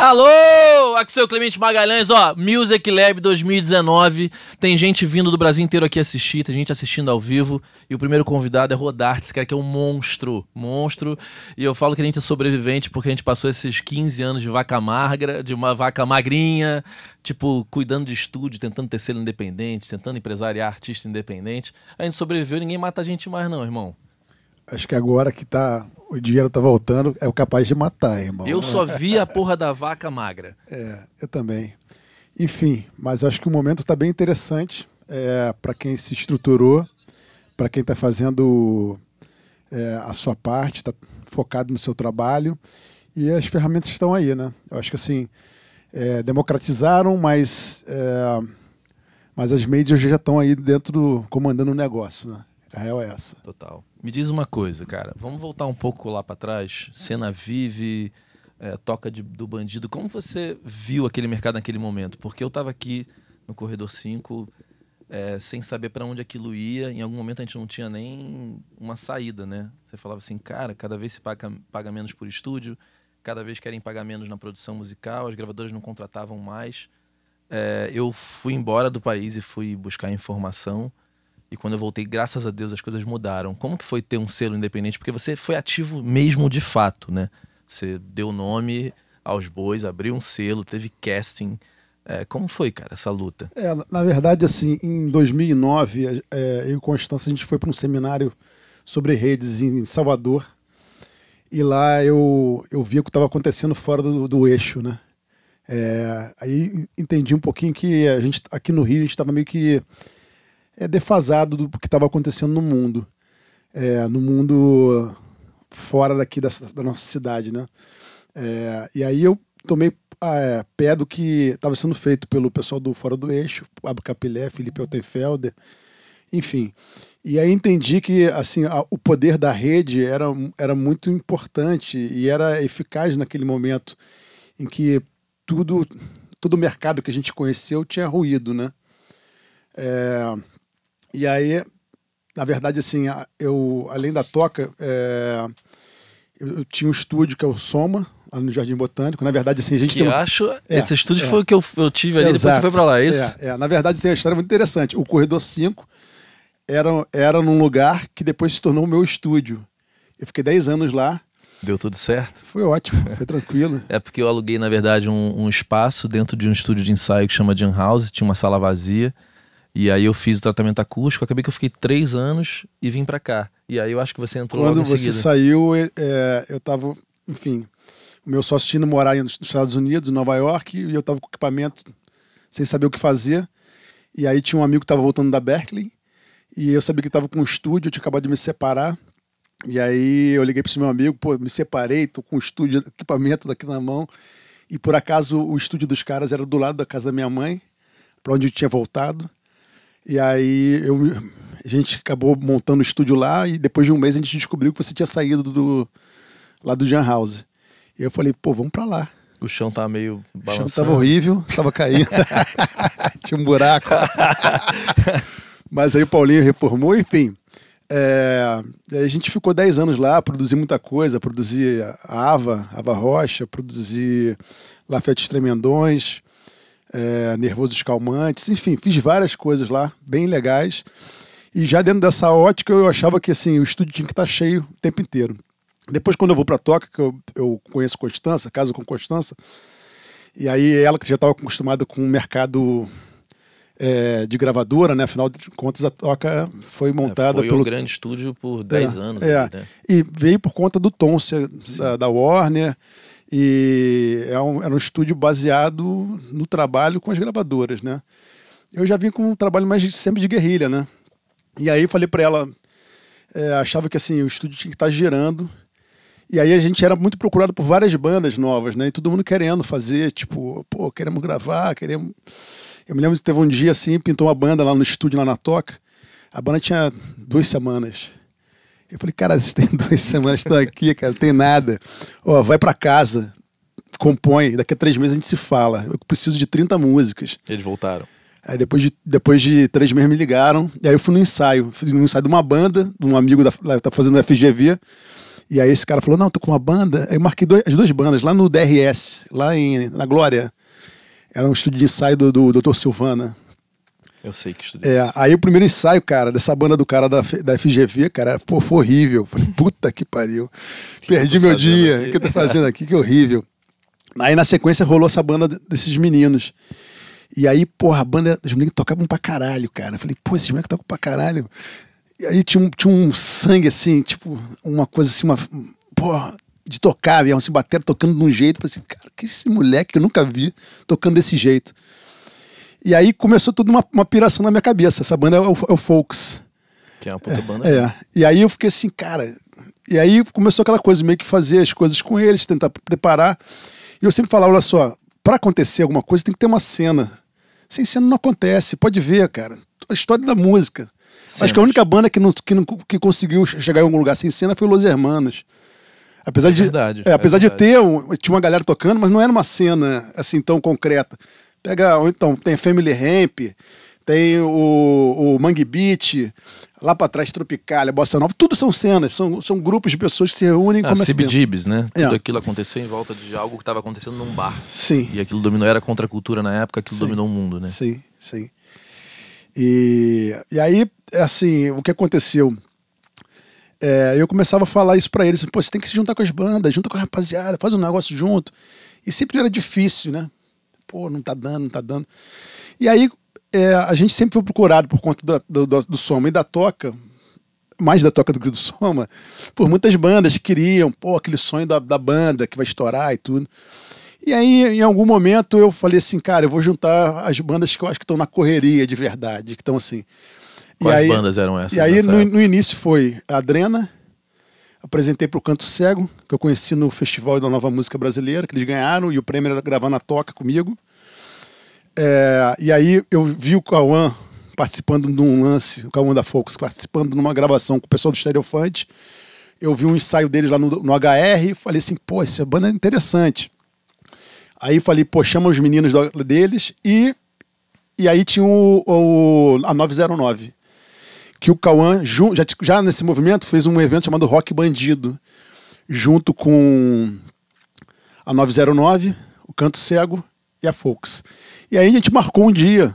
Alô! Aqui sou o Clemente Magalhães, ó, Music Lab 2019. Tem gente vindo do Brasil inteiro aqui assistir, tem gente assistindo ao vivo. E o primeiro convidado é Rodarte, esse cara que é um monstro, monstro. E eu falo que a gente é sobrevivente porque a gente passou esses 15 anos de vaca magra, de uma vaca magrinha, tipo, cuidando de estúdio, tentando ter selo independente, tentando empresariar artista independente. A gente sobreviveu, ninguém mata a gente mais não, irmão. Acho que agora que tá, o dinheiro tá voltando, é o capaz de matar, irmão. Eu só vi a porra da vaca magra. É, eu também. Enfim, mas acho que o momento está bem interessante é, para quem se estruturou, para quem está fazendo é, a sua parte, está focado no seu trabalho e as ferramentas estão aí, né? Eu acho que assim é, democratizaram, mas é, mas as mídias já estão aí dentro do comandando o negócio, né? A real é essa. Total. Me diz uma coisa, cara. Vamos voltar um pouco lá para trás. Cena vive, é, toca de, do bandido. Como você viu aquele mercado naquele momento? Porque eu estava aqui no corredor 5 é, sem saber para onde aquilo ia. Em algum momento a gente não tinha nem uma saída, né? Você falava assim, cara, cada vez se paga, paga menos por estúdio, cada vez querem pagar menos na produção musical, as gravadoras não contratavam mais. É, eu fui embora do país e fui buscar informação. E quando eu voltei, graças a Deus, as coisas mudaram. Como que foi ter um selo independente? Porque você foi ativo mesmo de fato, né? Você deu nome aos bois, abriu um selo, teve casting. É, como foi, cara, essa luta? É, na verdade, assim, em 2009, é, eu e Constância, a gente foi para um seminário sobre redes em Salvador. E lá eu, eu vi o que estava acontecendo fora do, do eixo, né? É, aí entendi um pouquinho que a gente, aqui no Rio, a gente estava meio que é, defasado do que estava acontecendo no mundo. É, no mundo fora daqui da, da nossa cidade, né? É, e aí eu tomei é, pé do que estava sendo feito pelo pessoal do Fora do Eixo, Pablo Capilé, Felipe Altenfelder, enfim. E aí entendi que assim a, o poder da rede era, era muito importante e era eficaz naquele momento em que tudo todo o mercado que a gente conheceu tinha ruído, né? É, e aí, na verdade, assim, eu, além da toca, é, eu, eu, tinha um estúdio que é o Soma, lá no Jardim Botânico. Na verdade, assim, a gente que tem. Um... acho. É, esse estúdio é, foi o que eu, eu tive ali, exato, depois você foi pra lá, é isso? É, é, na verdade, tem uma história muito interessante. O Corredor 5 era, era num lugar que depois se tornou o meu estúdio. Eu fiquei 10 anos lá. Deu tudo certo? Foi ótimo, foi tranquilo. é porque eu aluguei, na verdade, um, um, espaço dentro de um estúdio de ensaio que chama Jam House, tinha uma sala vazia. E aí eu fiz o tratamento acústico, acabei que eu fiquei três anos e vim para cá. E aí eu acho que você entrou Quando você seguida. saiu, é, eu tava, enfim, o meu sócio tinha morar nos Estados Unidos, em Nova York, e eu tava com equipamento sem saber o que fazer. E aí tinha um amigo que tava voltando da Berkeley, e eu sabia que tava com um estúdio, eu tinha acabado de me separar. E aí eu liguei para esse meu amigo, pô, me separei, tô com o estúdio, equipamento daqui na mão. E por acaso o estúdio dos caras era do lado da casa da minha mãe, para onde eu tinha voltado. E aí eu, a gente acabou montando o estúdio lá e depois de um mês a gente descobriu que você tinha saído do, lá do Jan House. E eu falei, pô, vamos pra lá. O chão tava meio balançando. O chão tava horrível, tava caindo. tinha um buraco. Mas aí o Paulinho reformou, enfim. É, a gente ficou 10 anos lá, produzi muita coisa, produzi a Ava, Ava Rocha, produzi Lafete Tremendões, é, nervosos calmantes, enfim, fiz várias coisas lá, bem legais. E já dentro dessa ótica eu achava que assim, o estúdio tinha que estar cheio o tempo inteiro. Depois, quando eu vou para Toca, que eu, eu conheço Constança, caso com Constança, e aí ela que já estava acostumada com o mercado é, de gravadora, né? Afinal de contas, a Toca foi montada é, foi pelo... um grande estúdio por 10 é, anos. É. Ali, né? E veio por conta do Tom da, da Warner, e é um, era um estúdio baseado no trabalho com as gravadoras, né? Eu já vim com um trabalho mais sempre de guerrilha, né? E aí falei para ela, é, achava que assim o estúdio tinha que estar tá girando. E aí a gente era muito procurado por várias bandas novas, né? E todo mundo querendo fazer, tipo, pô, queremos gravar, queremos. Eu me lembro que teve um dia assim, pintou uma banda lá no estúdio, lá na Toca. A banda tinha duas semanas. Eu falei, cara, vocês têm duas semanas, estão aqui, cara, não tem nada. Ó, vai para casa, compõe, daqui a três meses a gente se fala. Eu preciso de 30 músicas. Eles voltaram. Aí depois de, depois de três meses me ligaram, e aí eu fui no ensaio. Fui no ensaio de uma banda, de um amigo da tá fazendo FGV, E aí esse cara falou, não, tô com uma banda. Aí eu marquei dois, as duas bandas lá no DRS, lá em, na Glória. Era um estúdio de ensaio do, do Dr. Silvana. Eu sei que estudei. É, aí o primeiro ensaio, cara, dessa banda do cara da, da FGV, cara, pô, foi horrível. Falei, puta que pariu. Perdi meu dia. O que eu tô fazendo aqui? Que horrível. Aí na sequência rolou essa banda desses meninos. E aí, porra, a banda, os meninos tocavam pra caralho, cara. Eu falei, pô, esses moleques tocam pra caralho. E aí tinha um, tinha um sangue assim, tipo, uma coisa assim, uma. Porra, de tocar, iam se bater tocando de um jeito. Eu falei assim, cara, que esse moleque que eu nunca vi tocando desse jeito. E aí começou tudo uma, uma piração na minha cabeça. Essa banda é o, é o Folks. Que é uma puta banda. É. é. E aí eu fiquei assim, cara. E aí começou aquela coisa, meio que fazer as coisas com eles, tentar preparar. E eu sempre falava, olha só, para acontecer alguma coisa tem que ter uma cena. Sem cena não acontece, pode ver, cara. A história da música. Cenas. Acho que a única banda que, não, que, não, que conseguiu chegar em algum lugar sem cena foi Los Hermanos. Apesar é de, verdade, é, apesar é de ter, um, tinha uma galera tocando, mas não era uma cena assim tão concreta. Pega, então, tem Family Ramp, tem o, o Mangue Beat, lá para trás Tropicália, Bossa Nova, tudo são cenas, são, são grupos de pessoas que se reúnem ah, como CBGBs, né? É. Tudo aquilo aconteceu em volta de algo que estava acontecendo num bar. Sim. E aquilo dominou, era contra a cultura na época, aquilo sim. dominou o mundo, né? Sim, sim. E, e aí, assim, o que aconteceu? É, eu começava a falar isso para eles, pô, você tem que se juntar com as bandas, junta com a rapaziada, faz um negócio junto. E sempre era difícil, né? Pô, não tá dando, não tá dando. E aí é, a gente sempre foi procurado por conta do, do, do Soma e da Toca, mais da Toca do que do Soma, por muitas bandas que queriam, pô, aquele sonho da, da banda que vai estourar e tudo. E aí, em algum momento, eu falei assim, cara, eu vou juntar as bandas que eu acho que estão na correria de verdade, que estão assim. Quais aí, bandas eram essas? E aí, no, no, início foi a Adrena, apresentei para o Canto Cego, que eu conheci no Festival da Nova Música Brasileira, que eles ganharam, e o prêmio era gravar na toca comigo. É, e aí eu vi o Cauã participando de um lance, o Cauã da Focus, participando de uma gravação com o pessoal do Stereofante. Eu vi um ensaio deles lá no, no HR e falei assim, pô, essa banda é interessante. Aí falei, pô, chama os meninos deles e, e aí tinha o, o a 909 que o Cauã, já, já nesse movimento, fez um evento chamado Rock Bandido, junto com a 909, o Canto Cego e a Folks. E aí a gente marcou um dia,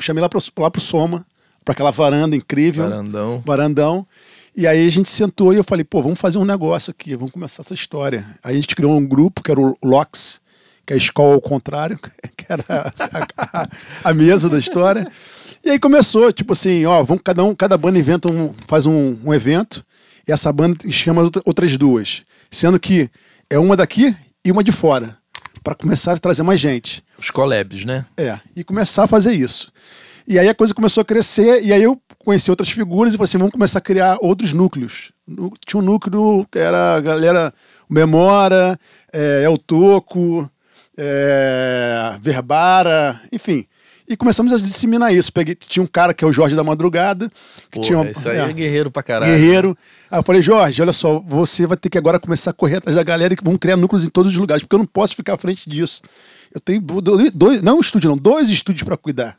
chamei lá para lá pro Soma, para aquela varanda incrível. Varandão. Varandão. E aí a gente sentou e eu falei, pô, vamos fazer um negócio aqui, vamos começar essa história. Aí a gente criou um grupo, que era o LOX, que é a escola ao contrário, que era a, a, a mesa da história. E aí começou, tipo assim, ó, vamos, cada, um, cada banda inventa um, faz um, um evento, e essa banda chama outras duas. Sendo que é uma daqui e uma de fora. para começar a trazer mais gente. Os collabs, né? É, e começar a fazer isso. E aí a coisa começou a crescer, e aí eu conheci outras figuras e falei assim, vamos começar a criar outros núcleos. Tinha um núcleo que era a galera Memora, é, El Toco, é, Verbara, enfim. E começamos a disseminar isso. Peguei, tinha um cara que é o Jorge da Madrugada. Que Pô, tinha uma, isso aí é, é, guerreiro pra caralho. Guerreiro. Aí eu falei, Jorge, olha só, você vai ter que agora começar a correr atrás da galera que vão criar núcleos em todos os lugares, porque eu não posso ficar à frente disso. Eu tenho dois, não um estúdio, não, dois estúdios para cuidar.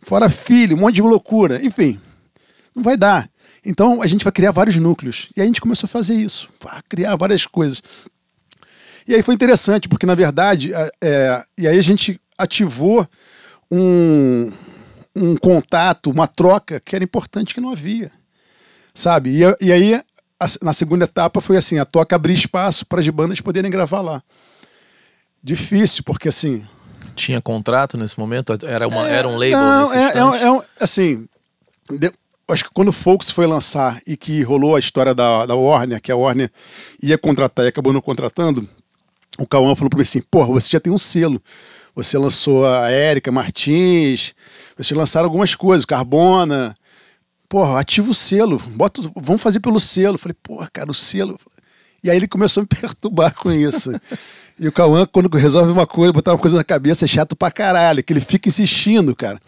Fora filho, um monte de loucura. Enfim, não vai dar. Então a gente vai criar vários núcleos. E aí a gente começou a fazer isso, a criar várias coisas. E aí foi interessante, porque na verdade, é e aí a gente ativou um, um contato, uma troca que era importante que não havia. Sabe? E, e aí, a, na segunda etapa, foi assim: a toca abrir espaço para as bandas poderem gravar lá. Difícil, porque assim. Tinha contrato nesse momento? Era, uma, é, era um label não, é, é, é, assim. De, acho que quando o Folks foi lançar e que rolou a história da, da Warner, que a Warner ia contratar e acabou não contratando, o Cauã falou para mim assim: porra, você já tem um selo. Você lançou a Érica Martins, vocês lançaram algumas coisas, Carbona. Porra, ativa o selo, bota, vamos fazer pelo selo. falei, porra, cara, o selo. E aí ele começou a me perturbar com isso. e o Cauã, quando resolve uma coisa, botar uma coisa na cabeça, é chato pra caralho, que ele fica insistindo, cara.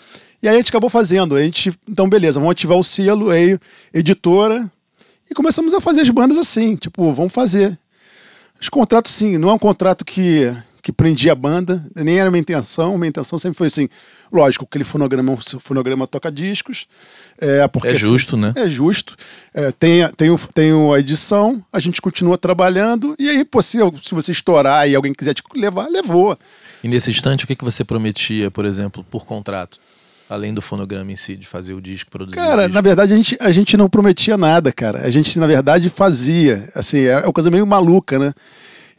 E aí a gente acabou fazendo. A gente, então, beleza, vamos ativar o selo, aí, editora. E começamos a fazer as bandas assim, tipo, vamos fazer. Os contratos, sim, não é um contrato que, que prendia a banda, nem era minha intenção, minha intenção sempre foi assim, lógico, aquele fonograma, fonograma toca discos, é, porque, é assim, justo, né? É justo, é, tem, tem, tem a edição, a gente continua trabalhando, e aí, pô, se, se você estourar e alguém quiser te levar, levou. E nesse instante, o que, que você prometia, por exemplo, por contrato? Além do fonograma em si, de fazer o disco, produzir Cara, disco. na verdade a gente, a gente não prometia nada, cara. A gente, na verdade, fazia. Assim, é uma coisa meio maluca, né?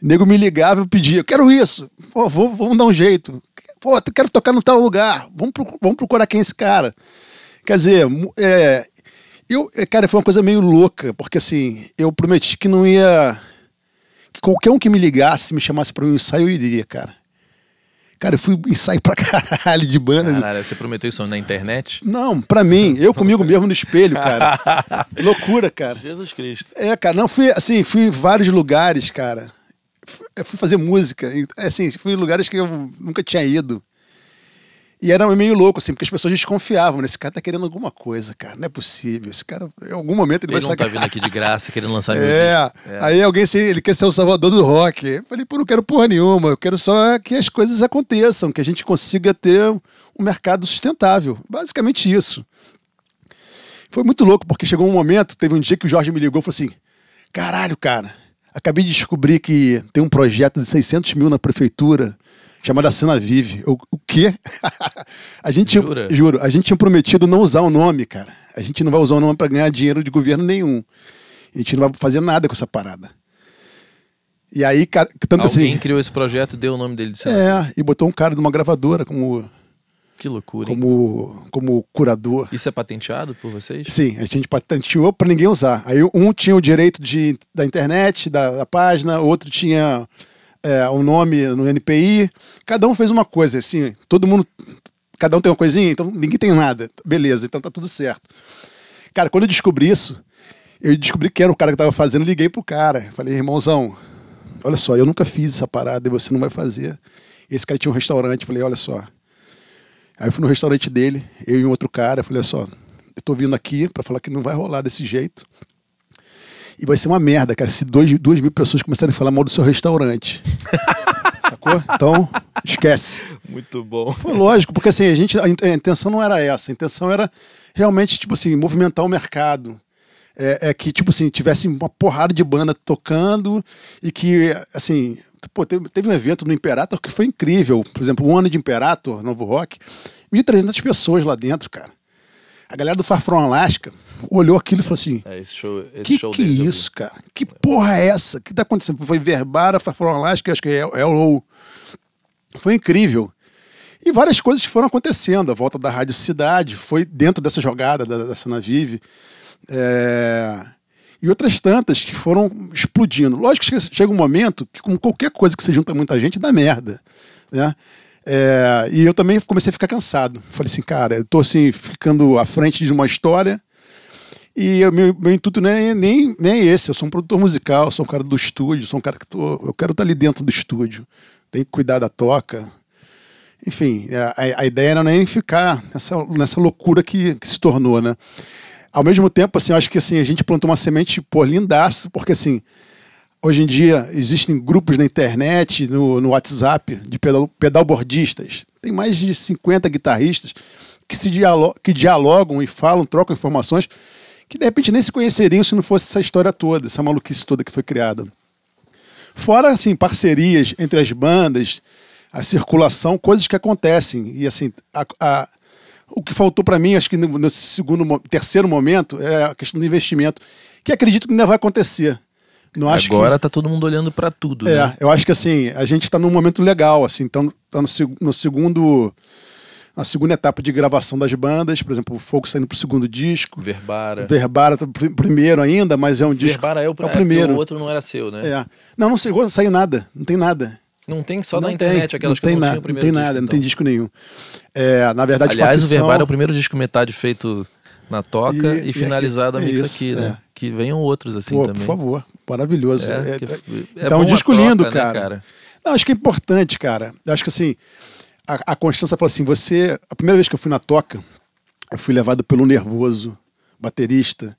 O nego me ligava e pedia, eu quero isso, Pô, vou, vamos dar um jeito. Pô, eu quero tocar no tal lugar, vamos, vamos procurar quem é esse cara. Quer dizer, é, eu, é, cara, foi uma coisa meio louca, porque assim, eu prometi que não ia. Que qualquer um que me ligasse, me chamasse para um ensaio, eu iria, cara. Cara, eu fui ensaio pra caralho de banda. Caralho, você prometeu isso na internet? Não, pra mim, eu comigo mesmo no espelho, cara. Loucura, cara. Jesus Cristo. É, cara, não fui assim, fui em vários lugares, cara. Fui fazer música, assim, fui em lugares que eu nunca tinha ido. E era meio louco, assim, porque as pessoas desconfiavam, né? Esse cara tá querendo alguma coisa, cara. Não é possível. Esse cara, em algum momento ele, ele vai sacar. Ele não tá vindo aqui de graça, querendo lançar é, é, aí alguém, ele quer ser o salvador do rock. Eu falei, pô, não quero porra nenhuma. Eu quero só que as coisas aconteçam, que a gente consiga ter um mercado sustentável. Basicamente isso. Foi muito louco, porque chegou um momento, teve um dia que o Jorge me ligou e falou assim, caralho, cara, acabei de descobrir que tem um projeto de 600 mil na prefeitura chamada Cena Vive. O, o quê? a gente Jura? Tinha, juro, a gente tinha prometido não usar o nome, cara. A gente não vai usar o nome para ganhar dinheiro de governo nenhum. A gente não vai fazer nada com essa parada. E aí, cara, tanto Alguém assim. criou esse projeto deu o nome dele de É, e botou um cara de uma gravadora como. Que loucura. Hein? Como, como curador. Isso é patenteado por vocês? Sim, a gente patenteou para ninguém usar. Aí um tinha o direito de, da internet, da, da página, outro tinha é, o nome no NPI. Cada um fez uma coisa, assim, todo mundo. Cada um tem uma coisinha, então ninguém tem nada. Beleza, então tá tudo certo. Cara, quando eu descobri isso, eu descobri que era o cara que tava fazendo, liguei pro cara. Falei, irmãozão, olha só, eu nunca fiz essa parada e você não vai fazer. Esse cara tinha um restaurante, falei, olha só. Aí eu fui no restaurante dele, eu e um outro cara, falei, olha só, eu tô vindo aqui para falar que não vai rolar desse jeito. E vai ser uma merda, cara, se dois, duas mil pessoas começarem a falar mal do seu restaurante. Sacou? Então, esquece. Muito bom. Pô, lógico, porque assim, a, gente, a intenção não era essa. A intenção era realmente, tipo assim, movimentar o mercado. É, é que, tipo assim, tivesse uma porrada de banda tocando e que, assim, pô, teve, teve um evento no Imperator que foi incrível. Por exemplo, um ano de Imperator, Novo Rock, 1.300 pessoas lá dentro, cara. A galera do Far From Alaska olhou aquilo e falou assim: é, esse show, esse Que show que é isso, cara? Que porra é essa? O que tá acontecendo? Foi Verbara, Far From Alaska, acho que é, é o. Foi incrível. E várias coisas que foram acontecendo. A volta da Rádio Cidade foi dentro dessa jogada da, da Cena Vive. É... E outras tantas que foram explodindo. Lógico que chega um momento que, como qualquer coisa que se junta muita gente, dá merda. Né? É, e eu também comecei a ficar cansado. Falei assim, cara, eu tô assim, ficando à frente de uma história e o meu, meu intuito não é nem, nem esse. Eu sou um produtor musical, sou um cara do estúdio, sou um cara que tô, eu quero estar ali dentro do estúdio. Tem que cuidar da toca. Enfim, a, a ideia era nem ficar nessa, nessa loucura que, que se tornou, né? Ao mesmo tempo, assim, eu acho que assim, a gente plantou uma semente, pô, lindaça, porque assim, Hoje em dia existem grupos na internet, no, no WhatsApp, de pedal, pedalboardistas. Tem mais de 50 guitarristas que, se dialogam, que dialogam e falam, trocam informações, que de repente nem se conheceriam se não fosse essa história toda, essa maluquice toda que foi criada. Fora, assim, parcerias entre as bandas, a circulação, coisas que acontecem. E, assim, a, a, o que faltou para mim, acho que no, segundo, terceiro momento, é a questão do investimento, que acredito que ainda vai acontecer. Não acho Agora que... tá todo mundo olhando para tudo. É, né? eu acho que assim, a gente está num momento legal, assim, então tá no, no, segundo. Na segunda etapa de gravação das bandas, por exemplo, o Fogo saindo pro segundo disco. Verbara. Verbara tá pr primeiro ainda, mas é um disco. Verbara é o, é o primeiro. É o outro não era seu, né? É. Não, não chegou a sair nada, não tem nada. Não tem só não na internet tem, aquelas não tem que não nada, Não tem nada, disco, não então. tem disco nenhum. É, na verdade, Aliás, facção... o Verbara é o primeiro disco metade feito na toca e, E- e finalizado e a aqui- mix é isso, aqui, né? é. Que venham outros assim Pô, também. por favor, maravilhoso. É, É, é- é tá um a disco lindo, né, cara. Não, acho que é importante, cara. Acho que assim, a, a Constância falou assim: você. A primeira vez que eu fui na toca, eu fui levado pelo Nervoso, baterista.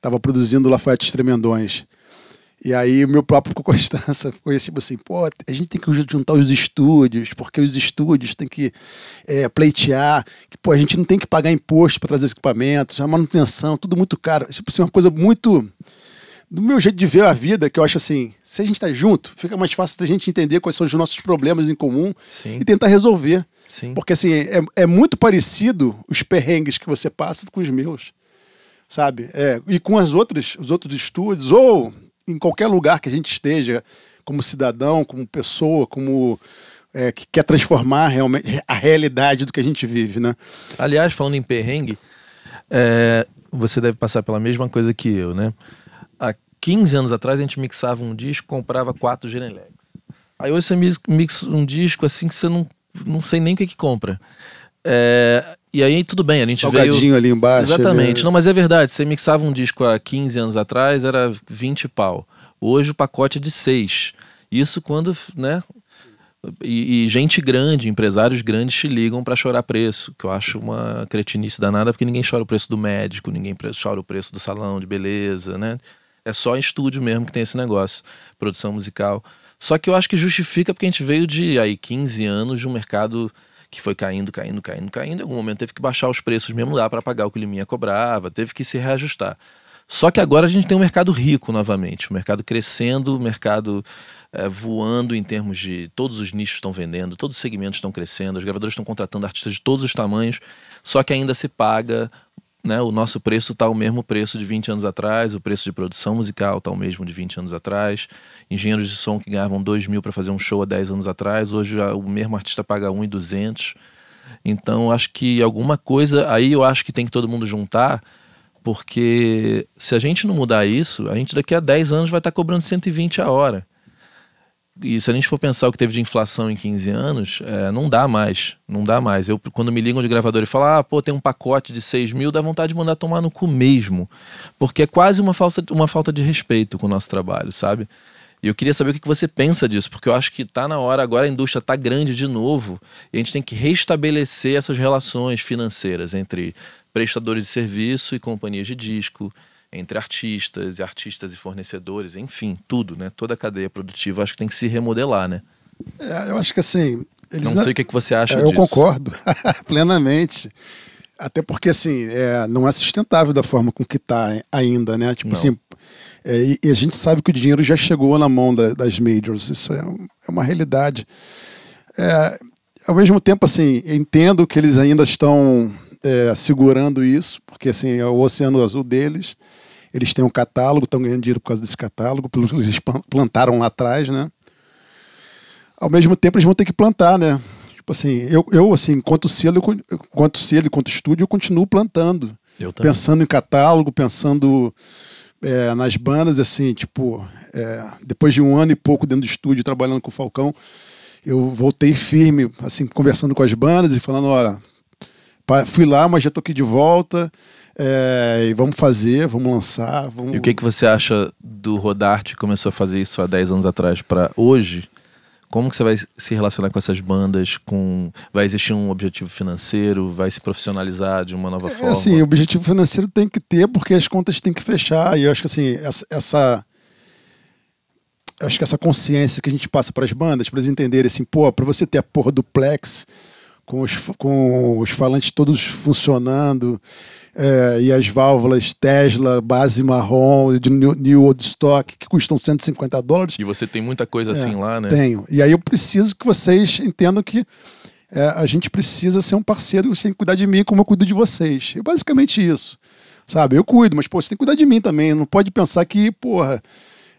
Tava produzindo Lafayette Tremendões. E aí o meu próprio Constança foi tipo assim, pô, a gente tem que juntar os estúdios, porque os estúdios têm que é, pleitear, que pô, a gente não tem que pagar imposto para trazer os equipamentos, a manutenção, tudo muito caro. Isso é uma coisa muito do meu jeito de ver a vida, que eu acho assim, se a gente está junto, fica mais fácil da gente entender quais são os nossos problemas em comum Sim. e tentar resolver. Sim. Porque assim, é, é muito parecido os perrengues que você passa com os meus sabe? É, e com as outras, os outros estúdios, ou em qualquer lugar que a gente esteja, como cidadão, como pessoa, como é, que quer transformar realmente a realidade do que a gente vive, né? Aliás, falando em perrengue, é, você deve passar pela mesma coisa que eu, né? Há 15 anos atrás a gente mixava um disco, comprava quatro Genelecs. Aí hoje você mixa um disco assim que você não, não sei nem o que que compra. É, e aí tudo bem, a gente Salgadinho veio... ali embaixo. Exatamente. Né? Não, mas é verdade, você mixava um disco há 15 anos atrás, era 20 pau. Hoje o pacote é de 6. Isso quando, né? E, e, gente grande, empresários grandes te ligam para chorar preço, que eu acho uma cretinice danada, porque ninguém chora o preço do médico, ninguém chora o preço do salão de beleza, né? É só em estúdio mesmo que tem esse negócio, produção musical. Só que eu acho que justifica porque a gente veio de aí 15 anos de um mercado que foi caindo, caindo, caindo, caindo. Em algum momento teve que baixar os preços mesmo lá para pagar o que o Liminha cobrava, teve que se reajustar. Só que agora a gente tem um mercado rico novamente, o um mercado crescendo, o um mercado é, voando em termos de todos os nichos estão vendendo, todos os segmentos estão crescendo, as gravadoras estão contratando artistas de todos os tamanhos, só que ainda se paga né, o nosso preço está o mesmo preço de 20 anos atrás, o preço de produção musical está o mesmo de 20 anos atrás. Engenheiros de som que ganhavam 2 mil para fazer um show há 10 anos atrás, hoje o mesmo artista paga 1,200. Então, acho que alguma coisa, aí eu acho que tem que todo mundo juntar, porque se a gente não mudar isso, a gente daqui a 10 anos vai estar tá cobrando 120 a hora. E se a gente for pensar o que teve de inflação em 15 anos, é, não dá mais. Não dá mais. Eu, quando me ligam de gravador e falam, ah, pô, tem um pacote de 6 mil, dá vontade de mandar tomar no cu mesmo. Porque é quase uma uma falta de respeito com o nosso trabalho, sabe? E eu queria saber o que você pensa disso, porque eu acho que está na hora, agora a indústria está grande de novo, e a gente tem que restabelecer essas relações financeiras entre prestadores de serviço e companhias de disco, entre artistas e artistas e fornecedores, enfim, tudo, né? Toda a cadeia produtiva acho que tem que se remodelar, né? É, eu acho que assim. Não sei o que, que você acha é, disso. Eu concordo plenamente. Até porque, assim, é, não é sustentável da forma com que está ainda, né? Tipo não. assim, é, e, e, a gente sabe que o dinheiro já chegou na mão da, das majors. Isso é, é uma realidade. É, ao mesmo tempo, assim, entendo que eles ainda estão é, segurando isso, porque assim, é o oceano azul deles. Eles têm um catálogo, estão ganhando dinheiro por causa desse catálogo, pelo que eles plantaram lá atrás, né? Ao mesmo tempo, eles vão ter que plantar, né? Tipo assim, eu, eu assim, quanto selo, quanto selo, quanto estúdio, eu continuo plantando. Eu pensando em catálogo, pensando é, nas bandas, assim, tipo, é, depois de um ano e pouco dentro do estúdio, trabalhando com o Falcão, eu voltei firme, assim, conversando com as bandas e falando, olha, fui lá, mas já tô aqui de volta. É, e vamos fazer, vamos lançar. Vamos... E o que, que você acha do Rodarte que começou a fazer isso há 10 anos atrás para hoje? Como que você vai se relacionar com essas bandas? Com vai existir um objetivo financeiro? Vai se profissionalizar de uma nova é, forma? Sim, o objetivo financeiro tem que ter porque as contas têm que fechar e eu acho que assim essa, essa acho que essa consciência que a gente passa para as bandas para eles entenderem assim, pô, para você ter a porra do Plex com os, com os falantes todos funcionando, é, e as válvulas Tesla, base marrom, de New, Old Stock, que custam 150 dólares. E você tem muita coisa é, assim lá, né? Tenho. E aí eu preciso que vocês entendam que é, a gente precisa ser um parceiro, você tem que cuidar de mim como eu cuido de vocês. É basicamente isso. Sabe? Eu cuido, mas pô, você tem que cuidar de mim também. Não pode pensar que, porra,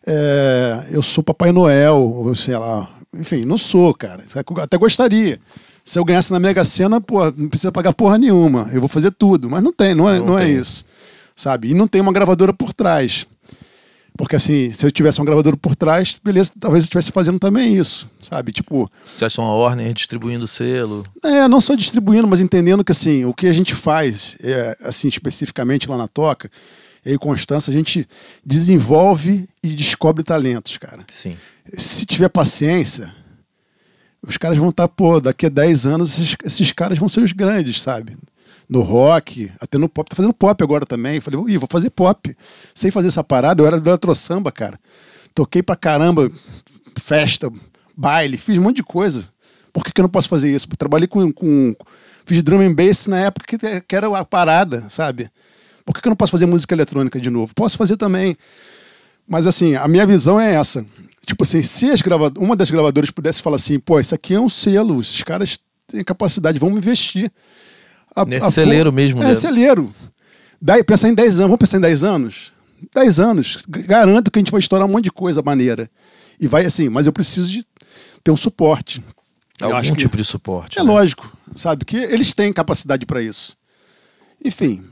é, eu sou Papai Noel, ou sei lá. Enfim, não sou, cara. Até gostaria. Se eu ganhasse na Mega Sena, pô, não precisa pagar porra nenhuma. Eu vou fazer tudo. Mas não tem, não é, não, não é isso. Sabe? E não tem uma gravadora por trás. Porque assim, se eu tivesse uma gravadora por trás, beleza, talvez eu estivesse fazendo também isso, sabe? Tipo. Você acha uma Warner distribuindo selo? É, não só distribuindo, mas entendendo que assim, o que a gente faz, é, assim, especificamente lá na Toca, eu e Constança, a gente desenvolve e descobre talentos, cara. Sim. Se tiver paciência, os caras vão estar, tá, pô, daqui a 10 anos esses, esses, caras vão ser os grandes, sabe? No rock, até no pop. Tô fazendo pop agora também. Falei, ih, vou fazer pop. Sei fazer essa parada, eu era do Eletro Samba, cara. toquei pra caramba, festa, baile, fiz um monte de coisa. Por que, que eu não posso fazer isso? Trabalhei com, com. Fiz drum and bass na época que, que era a parada, sabe? Por que, que eu não posso fazer música eletrônica de novo? Posso fazer também. Mas assim, a minha visão é essa. Tipo assim, se as gravado uma das gravadoras pudesse falar assim, pô, isso aqui é um selo, os caras têm capacidade, vamos investir. A, Nesse a, celeiro mesmo. É, né? celeiro. Daí, pensar em 10 anos, vamos pensar em 10 anos? 10 anos, garanto que a gente vai estourar um monte de coisa maneira. E vai assim, mas eu preciso de ter um suporte. Algum eu tipo de suporte. É né? lógico, sabe? Que eles têm capacidade para isso. Enfim,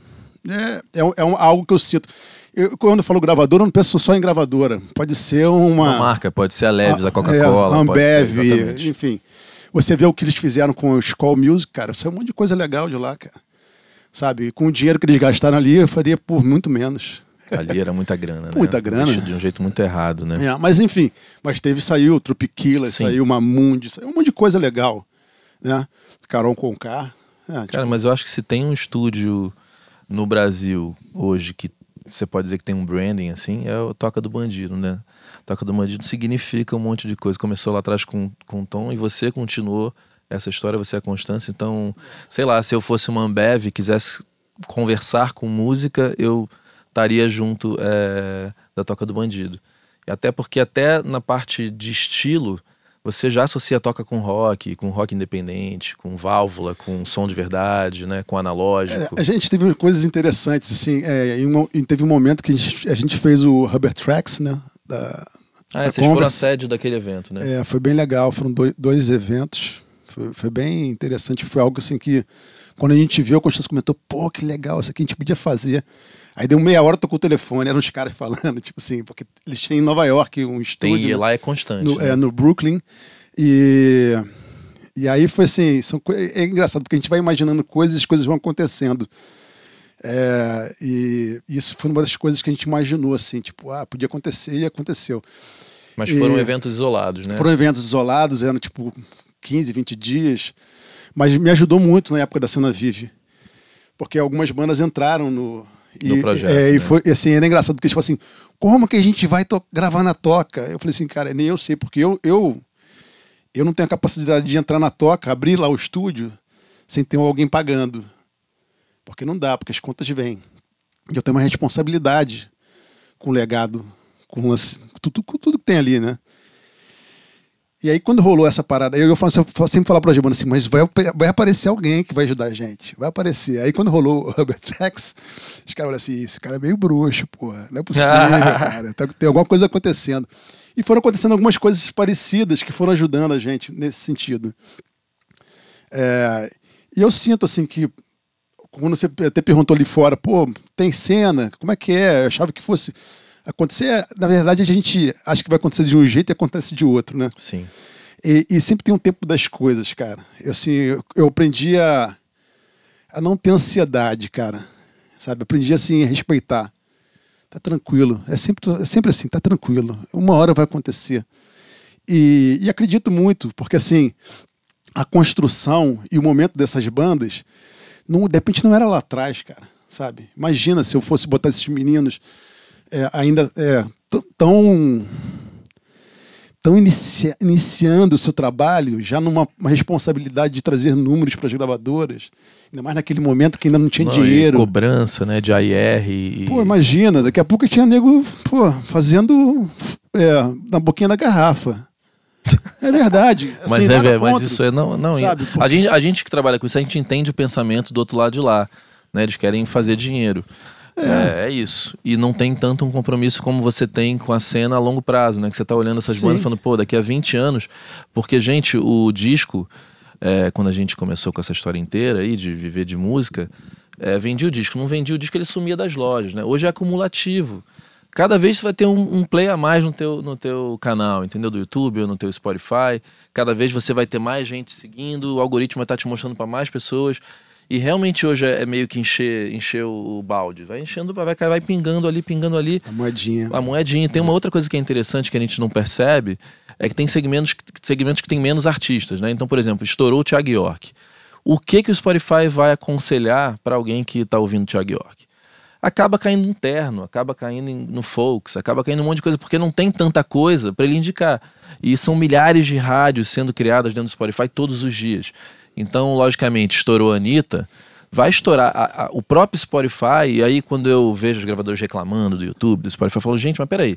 é, é, é um, algo que eu sinto. Eu, quando eu falo gravadora, eu não penso só em gravadora. Pode ser uma. Uma marca, pode ser a Leves, a, a Coca-Cola. É, a Ambev, enfim. Você vê o que eles fizeram com o Skull Music, cara. Isso é um monte de coisa legal de lá, cara. Sabe? Com o dinheiro que eles gastaram ali, eu faria por muito menos. Ali era muita grana, né? Muita grana. De um jeito muito errado, né? É, mas enfim, mas teve, saiu Tropiquila, saiu Mamundi, saiu um monte de coisa legal, né? Carol Conká. É, Cara, tipo... mas eu acho que se tem um estúdio no Brasil hoje que você pode dizer que tem um branding assim, é o Toca do Bandido, né? Toca do Bandido significa um monte de coisa. Começou lá atrás com, com Tom e você continuou essa história, você é a constância. Então, sei lá, se eu fosse uma Ambev e quisesse conversar com música, eu estaria junto é, da Toca do Bandido. Até porque até na parte de estilo, você já associa a toca com rock, com rock independente, com válvula, com som de verdade, né, com analógico. É, a gente teve coisas interessantes, assim, é, em um, teve um momento que a gente, a gente fez o Rubber Tracks, né, da, ah, é, vocês foram a sede daquele evento, né? É, foi bem legal, foram dois, dois eventos, foi, foi, bem interessante, foi algo assim que, quando a gente viu, a Constância comentou, pô, que legal, isso aqui a gente podia fazer. Aí deu meia hora, tocou o telefone, eram os caras falando, tipo assim, porque eles têm em Nova York um estúdio. Tem, e lá é constante. No, né? É, no Brooklyn. E, e aí foi assim, são, é engraçado, porque a gente vai imaginando coisas e as coisas vão acontecendo. É, e isso foi uma das coisas que a gente imaginou, assim, tipo, ah, podia acontecer e aconteceu. Mas foram e, eventos isolados, né? Foram eventos isolados, eram tipo 15, 20 dias. Mas me ajudou muito na época da Cena Vive. Porque algumas bandas entraram no, e, projeto. É, né? E foi assim, era engraçado, porque falaram assim: como que a gente vai gravar na toca? Eu falei assim, cara, nem eu sei, porque eu, eu, eu não tenho a capacidade de entrar na toca, abrir lá o estúdio, sem ter alguém pagando. Porque não dá, porque as contas vêm. E eu tenho uma responsabilidade com o legado, com tudo, tudo que tem ali, né? E aí, quando rolou essa parada, eu, eu, falo, eu sempre falar pra Giovana assim, mas vai, vai aparecer alguém que vai ajudar a gente. Vai aparecer. Aí, quando rolou o Robert Tracks, os caras olham assim, esse cara é meio bruxo, porra. Não é possível, cara. Tá, tem alguma coisa acontecendo. E foram acontecendo algumas coisas parecidas que foram ajudando a gente nesse sentido. É, e eu sinto, assim, que quando você até perguntou ali fora, pô, tem cena, como é que é? Eu achava que fosse acontecer, na verdade, a gente acha que vai acontecer de um jeito e acontece de outro, né? Sim. E, e sempre tem um tempo das coisas, cara. Eu, assim, eu, eu aprendi a, a não ter ansiedade, cara. Sabe? Aprendi assim a respeitar. Tá tranquilo. É sempre, é sempre assim, tá tranquilo. Uma hora vai acontecer. E, e acredito muito, porque assim, a construção e o momento dessas bandas, não, de repente não era lá atrás, cara. Sabe? Imagina se eu fosse botar esses meninos é, ainda é, tão estão inicia, iniciando o seu trabalho já numa responsabilidade de trazer números para as gravadoras, ainda mais naquele momento que ainda não tinha não, dinheiro. cobrança, né, de AIR. E... Pô, imagina, daqui a pouco tinha nego pô, fazendo é, na boquinha da garrafa. É verdade. Assim, mas é, mas isso é não, não. Sabe, a, gente, a gente que trabalha com isso, a gente entende o pensamento do outro lado de lá, né? Eles querem fazer dinheiro. É. é. isso. E não tem tanto um compromisso como você tem com a cena a longo prazo, né? Que você tá olhando essas Sim. bandas falando, pô, daqui a 20 anos. Porque, gente, o disco, é, quando a gente começou com essa história inteira aí de viver de música, é, vendia o disco. Não vendia o disco, ele sumia das lojas, né? Hoje é acumulativo. Cada vez você vai ter um, um, play a mais no teu, no teu canal, entendeu? Do YouTube ou no teu Spotify. Cada vez você vai ter mais gente seguindo, o algoritmo vai estar te mostrando para mais pessoas. E realmente hoje é, é meio que encher, encher o balde. Vai enchendo, vai, vai pingando ali, pingando ali. A moedinha. A moedinha. Tem uma outra coisa que é interessante que a gente não percebe, é que tem segmentos, segmentos que tem menos artistas, né? Então, por exemplo, estourou o Thiago York. O que que o Spotify vai aconselhar para alguém que está ouvindo o Thiago York? acaba caindo no terno, acaba caindo no folks, acaba caindo um monte de coisa, porque não tem tanta coisa para ele indicar. E são milhares de rádios sendo criadas dentro do Spotify todos os dias. Então, logicamente, estourou a Anitta, vai estourar a, a, o próprio Spotify, e aí quando eu vejo os gravadores reclamando do YouTube, do Spotify, eu falo, gente, mas peraí,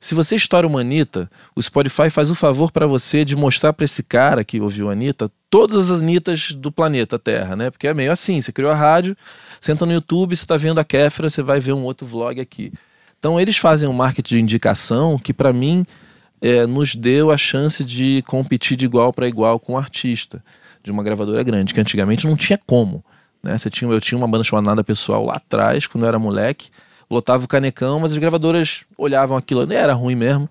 se você estoura uma Anitta, o Spotify faz o favor para você de mostrar para esse cara que ouviu a Anitta todas as Anitas do planeta Terra, né? Porque é meio assim, você criou a rádio, senta no YouTube, você está vendo a Kéfera, você vai ver um outro vlog aqui. Então eles fazem um marketing de indicação que para mim é, nos deu a chance de competir de igual para igual com o artista de uma gravadora grande, que antigamente não tinha como. Né? Você tinha, eu tinha uma banda chamada Nada Pessoal lá atrás, quando eu era moleque, lotava o canecão, mas as gravadoras olhavam aquilo, era ruim mesmo.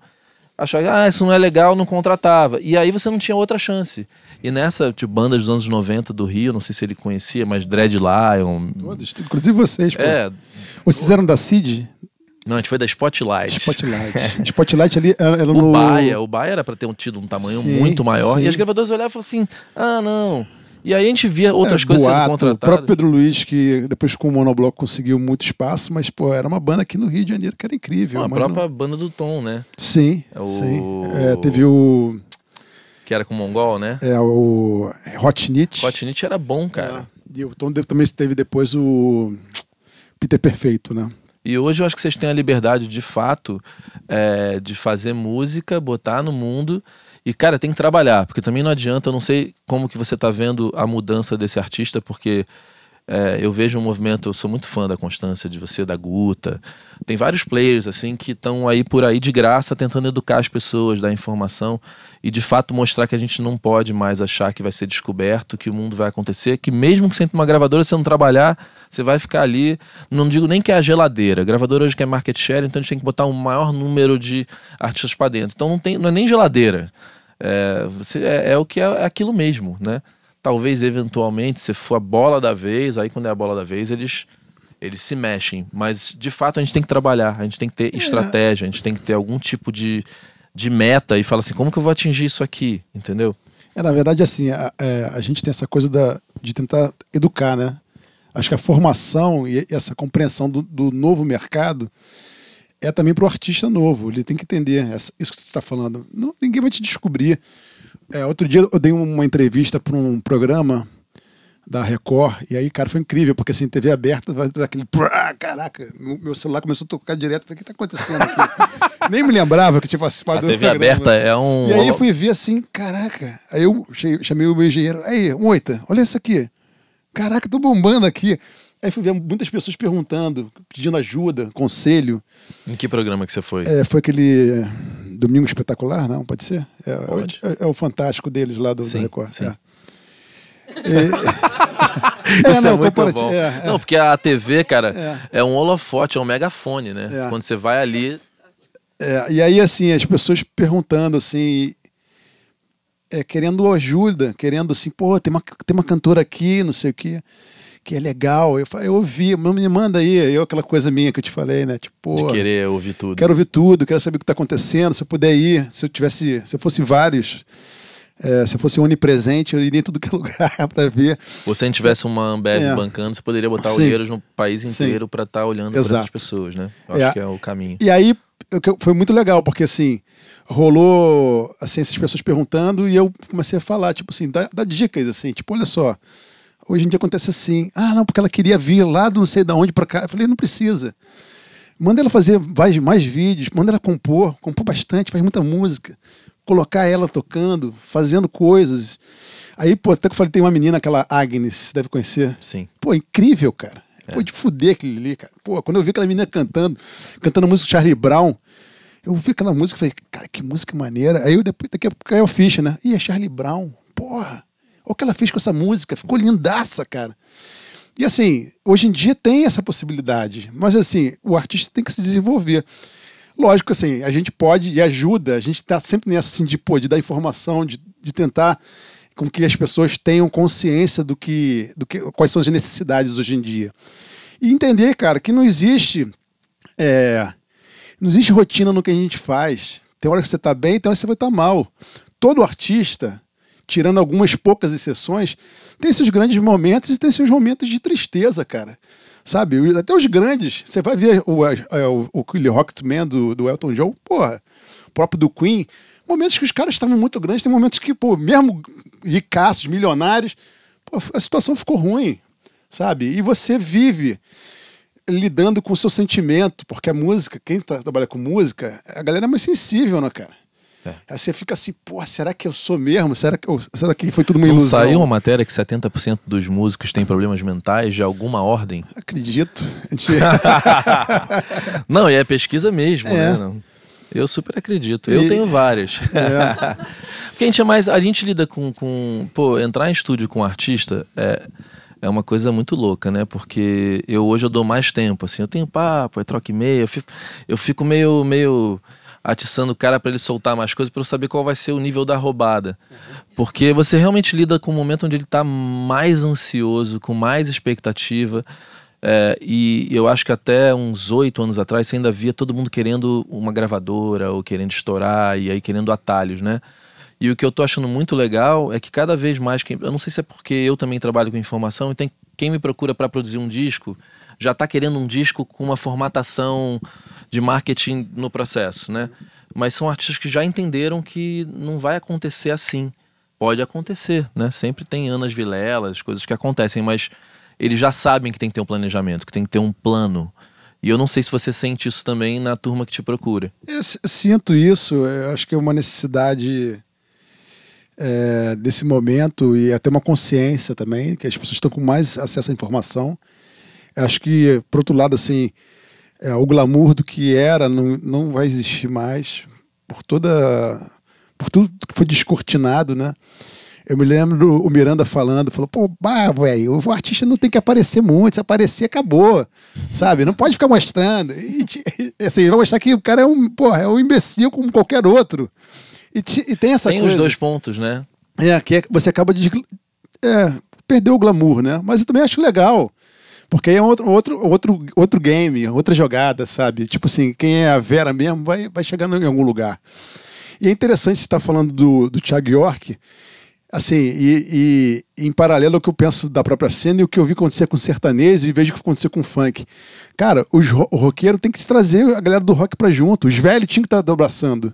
Achavam, ah, isso não é legal, não contratava. E aí você não tinha outra chance. E nessa, tipo, banda dos anos 90 do Rio, não sei se ele conhecia, mas Dread Lion. Todos, inclusive vocês, pô. É. Vocês eram da CID? Não, a gente foi da Spotlight. Spotlight. Spotlight ali era, era o no. Baia, o Baia era pra ter um, tido um tamanho Sim, muito maior. sim. E as gravadoras olhavam e falavam assim: ah, não. E aí a gente via outras é, coisas Boato, sendo O contratadas. próprio Pedro Luiz, que depois com o Monobloco conseguiu muito espaço, mas, pô, era uma banda aqui no Rio de Janeiro que era incrível. A própria não- banda do Tom, né? Sim, É o- sim. É, teve o, Que era com o Mongol, né? é, o Hot Knit. Hot Knit era bom, cara. É, e o Tom também teve depois o Peter Perfeito, né? E hoje eu acho que vocês têm a liberdade, de fato, é, de fazer música, botar no mundo. E, cara, tem que trabalhar, porque também não adianta, eu não sei como que você tá vendo a mudança desse artista, porque é, eu vejo um movimento, eu sou muito fã da Constância, de você, da Guta. Tem vários players, assim, que estão aí por aí de graça, tentando educar as pessoas, dar informação e, de fato, mostrar que a gente não pode mais achar que vai ser descoberto, que o mundo vai acontecer, que mesmo que você entre uma gravadora, você não trabalhar, você vai ficar ali, não digo nem que é a geladeira. A gravadora hoje quer market share, então a gente tem que botar um maior número de artistas para dentro. Então não, tem, não é nem geladeira. É, você, é, é o que é, é aquilo mesmo, né? Talvez, eventualmente, se for a bola da vez, aí quando é a bola da vez, eles, eles se mexem. Mas, de fato, a gente tem que trabalhar, a gente tem que ter estratégia, a gente tem que ter algum tipo de, de meta e fala assim, como que eu vou atingir isso aqui? Entendeu? É, na verdade, assim, a, é, a gente tem essa coisa da, de tentar educar, né? Acho que a formação e essa compreensão do, do novo mercado é também para o artista novo. Ele tem que entender essa- isso que você está falando. Não, ninguém vai te descobrir. É, outro dia eu dei uma entrevista para um programa da Record, e aí, cara, foi incrível, porque assim, TV aberta, vai dar aquele. Caraca, meu celular começou a tocar direto. Falei, o que está acontecendo aqui? Nem me lembrava que eu tinha participado A do TV programa. aberta é um. E aí eu fui ver assim, caraca. Aí eu chamei o meu engenheiro. Aí, Moita, olha isso aqui. Caraca, tô bombando aqui. Aí fui ver muitas pessoas perguntando, pedindo ajuda, conselho. Em que programa que você foi? É, foi aquele é, Domingo Espetacular, não? Pode ser? É, é o- Pode. É, é o fantástico deles lá do, do Sim, Record. sim. É. É, Isso é, não, muito comparati- bom. é, é. Não, porque a TV, cara, é. um holofote, é um megafone, né? É. Quando você vai ali. É, e aí, assim, as pessoas perguntando, assim, é, querendo ajuda, querendo assim, pô, tem uma, tem uma cantora aqui, não sei o quê, que é legal. Eu falei, eu ouvi, me manda aí, eu, aquela coisa minha que eu te falei, né? Tipo, De querer ouvir tudo. quero ouvir tudo, quero saber o que está acontecendo, se eu puder ir, se eu tivesse, se eu fosse vários, é, se eu fosse onipresente, eu iria em tudo que é lugar para ver. Ou se a gente tivesse uma Ambev É. bancando, você poderia botar Sim. olheiros no país inteiro pra estar olhando para Exato. pessoas, né? Eu É. acho que é o caminho. E aí foi muito legal, porque assim, rolou assim, essas pessoas perguntando e eu comecei a falar, tipo assim, dá, dá dicas, assim, tipo, olha só, hoje em dia acontece assim, ah, não, porque ela queria vir lá do não sei da onde pra cá. Eu falei, não precisa. Manda ela fazer mais, mais vídeos, manda ela compor, compor bastante, faz muita música, colocar ela tocando, fazendo coisas. Aí, pô, até que eu falei, tem uma menina, aquela Agnes, deve conhecer. Sim. Pô, incrível, cara. Pô, de fuder aquele ali, cara. Pô, quando eu vi aquela menina cantando, cantando a música Charlie Brown, eu vi aquela música e falei, cara, que música maneira. Aí eu depois, daqui a pouco caiu a ficha, né? Ih, é Charlie Brown. Porra, olha o que ela fez com essa música. Ficou lindaça, cara. E assim, hoje em dia tem essa possibilidade, mas assim, o artista tem que se desenvolver. Lógico, assim, a gente pode e ajuda, a gente está sempre nessa assim, de, pô, de dar informação, de, de tentar com que as pessoas tenham consciência do que, do que, quais são as necessidades hoje em dia. E entender, cara, que não existe é, não existe rotina no que a gente faz. Tem hora que você está bem, tem hora que você vai estar mal. Todo artista, tirando algumas poucas exceções, tem seus grandes momentos e tem seus momentos de tristeza, cara. Sabe? Até os grandes. Você vai ver o, é, o, o, o Rocketman do, do Elton John, porra, próprio do Queen. Momentos que os caras estavam muito grandes, tem momentos que, pô, mesmo ricaços, milionários, pô, a situação ficou ruim, sabe? E você vive lidando com o seu sentimento, porque a música, quem tá, trabalha com música, a galera é mais sensível, né, cara? É. Aí você fica assim, pô, será que eu sou mesmo? Será que, eu, será que foi tudo uma Não ilusão? Saiu uma matéria que 70% dos músicos têm problemas mentais de alguma ordem? Acredito. Não, e é pesquisa mesmo, é. né? Eu super acredito. E... Eu tenho várias. É. Porque a gente é mais. A gente lida com, com. Pô, entrar em estúdio com um artista é é uma coisa muito louca, né? Porque eu hoje eu dou mais tempo, assim, eu tenho papo, eu troco e-mail, eu fico, eu fico meio, meio atiçando o cara para ele soltar mais coisas para eu saber qual vai ser o nível da roubada. Porque você realmente lida com o momento onde ele está mais ansioso, com mais expectativa. É, e eu acho que até uns oito anos atrás você ainda via todo mundo querendo uma gravadora ou querendo estourar e aí querendo atalhos, né? E o que eu tô achando muito legal é que cada vez mais, quem, eu não sei se é porque eu também trabalho com informação e tem quem me procura para produzir um disco já está querendo um disco com uma formatação de marketing no processo, né? Mas são artistas que já entenderam que não vai acontecer assim. Pode acontecer, né? Sempre tem Anas Vilelas, coisas que acontecem, mas eles já sabem que tem que ter um planejamento, que tem que ter um plano. E eu não sei se você sente isso também na turma que te procura. Eu sinto isso, eu acho que é uma necessidade é, desse momento e até uma consciência também, que as pessoas estão com mais acesso à informação. Acho que, por outro lado, assim, é, o glamour do que era não, não vai existir mais por toda por tudo que foi descortinado, né? Eu me lembro o Miranda falando, falou, pô, bah, velho, o artista não tem que aparecer muito, se aparecer, acabou, sabe? Não pode ficar mostrando. E, assim, vai mostrar que o cara é um, porra, é um imbecil como qualquer outro. E, e tem essa tem coisa... os dois pontos, né? É, que é, você acaba de... É, perdeu o glamour, né? Mas eu também acho legal. Porque aí é outro, outro, outro, outro game, outra jogada, sabe? Tipo assim, quem é a Vera mesmo vai, vai chegando em algum lugar. E é interessante você estar tá falando do, do Thiago York, assim, e, e, em paralelo ao que eu penso da própria cena e o que eu vi acontecer com sertanejo e vejo o que acontecer com funk. Cara, os, o roqueiro tem que trazer a galera do rock pra junto, os velhos tinham que estar tá abraçando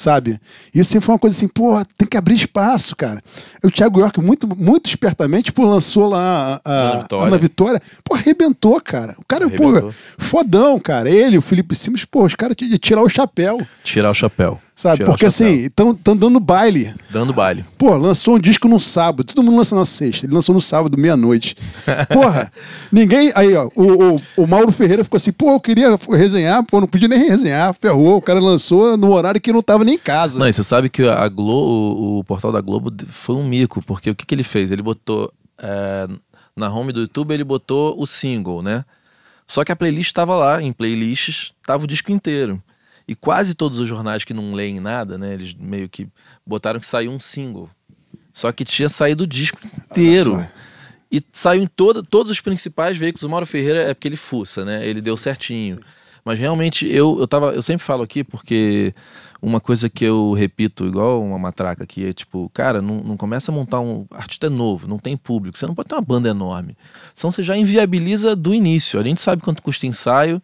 sabe? Isso sempre foi uma coisa assim, pô, tem que abrir espaço, cara. O Thiago York, muito, muito espertamente, pô, lançou lá a, a, Vitória. Ana Vitória, pô, arrebentou, cara. O cara, arrebentou. pô, fodão, cara. Ele, o Felipe Simas, pô, os caras de tirar o chapéu. Tirar o chapéu. Sabe? Porque assim, estão dando baile. Dando baile. Pô, lançou um disco no sábado. Todo mundo lança na sexta. Ele lançou no sábado, meia-noite. Porra, ninguém. Aí, ó, o, o, o, Mauro Ferreira ficou assim, pô, eu queria resenhar, pô, não podia nem resenhar, ferrou. O cara lançou no horário que não tava nem em casa. Não, e você sabe que a Globo, o, o portal da Globo foi um mico, porque o que, que ele fez? Ele botou. É, na home do YouTube, ele botou o single, né? Só que a playlist estava lá, em playlists, tava o disco inteiro. E quase todos os jornais que não leem nada, né? Eles meio que botaram que saiu um single. Só que tinha saído o disco inteiro. E saiu em toda, todos os principais veículos. O Mauro Ferreira é porque ele fuça, né? Ele sim, deu certinho. Sim. Mas realmente eu, eu tava. Eu sempre falo aqui porque uma coisa que eu repito, igual uma matraca aqui, é tipo, cara, não, não começa a montar um. Artista é novo, não tem público, você não pode ter uma banda enorme. Senão você já inviabiliza do início. A gente sabe quanto custa ensaio.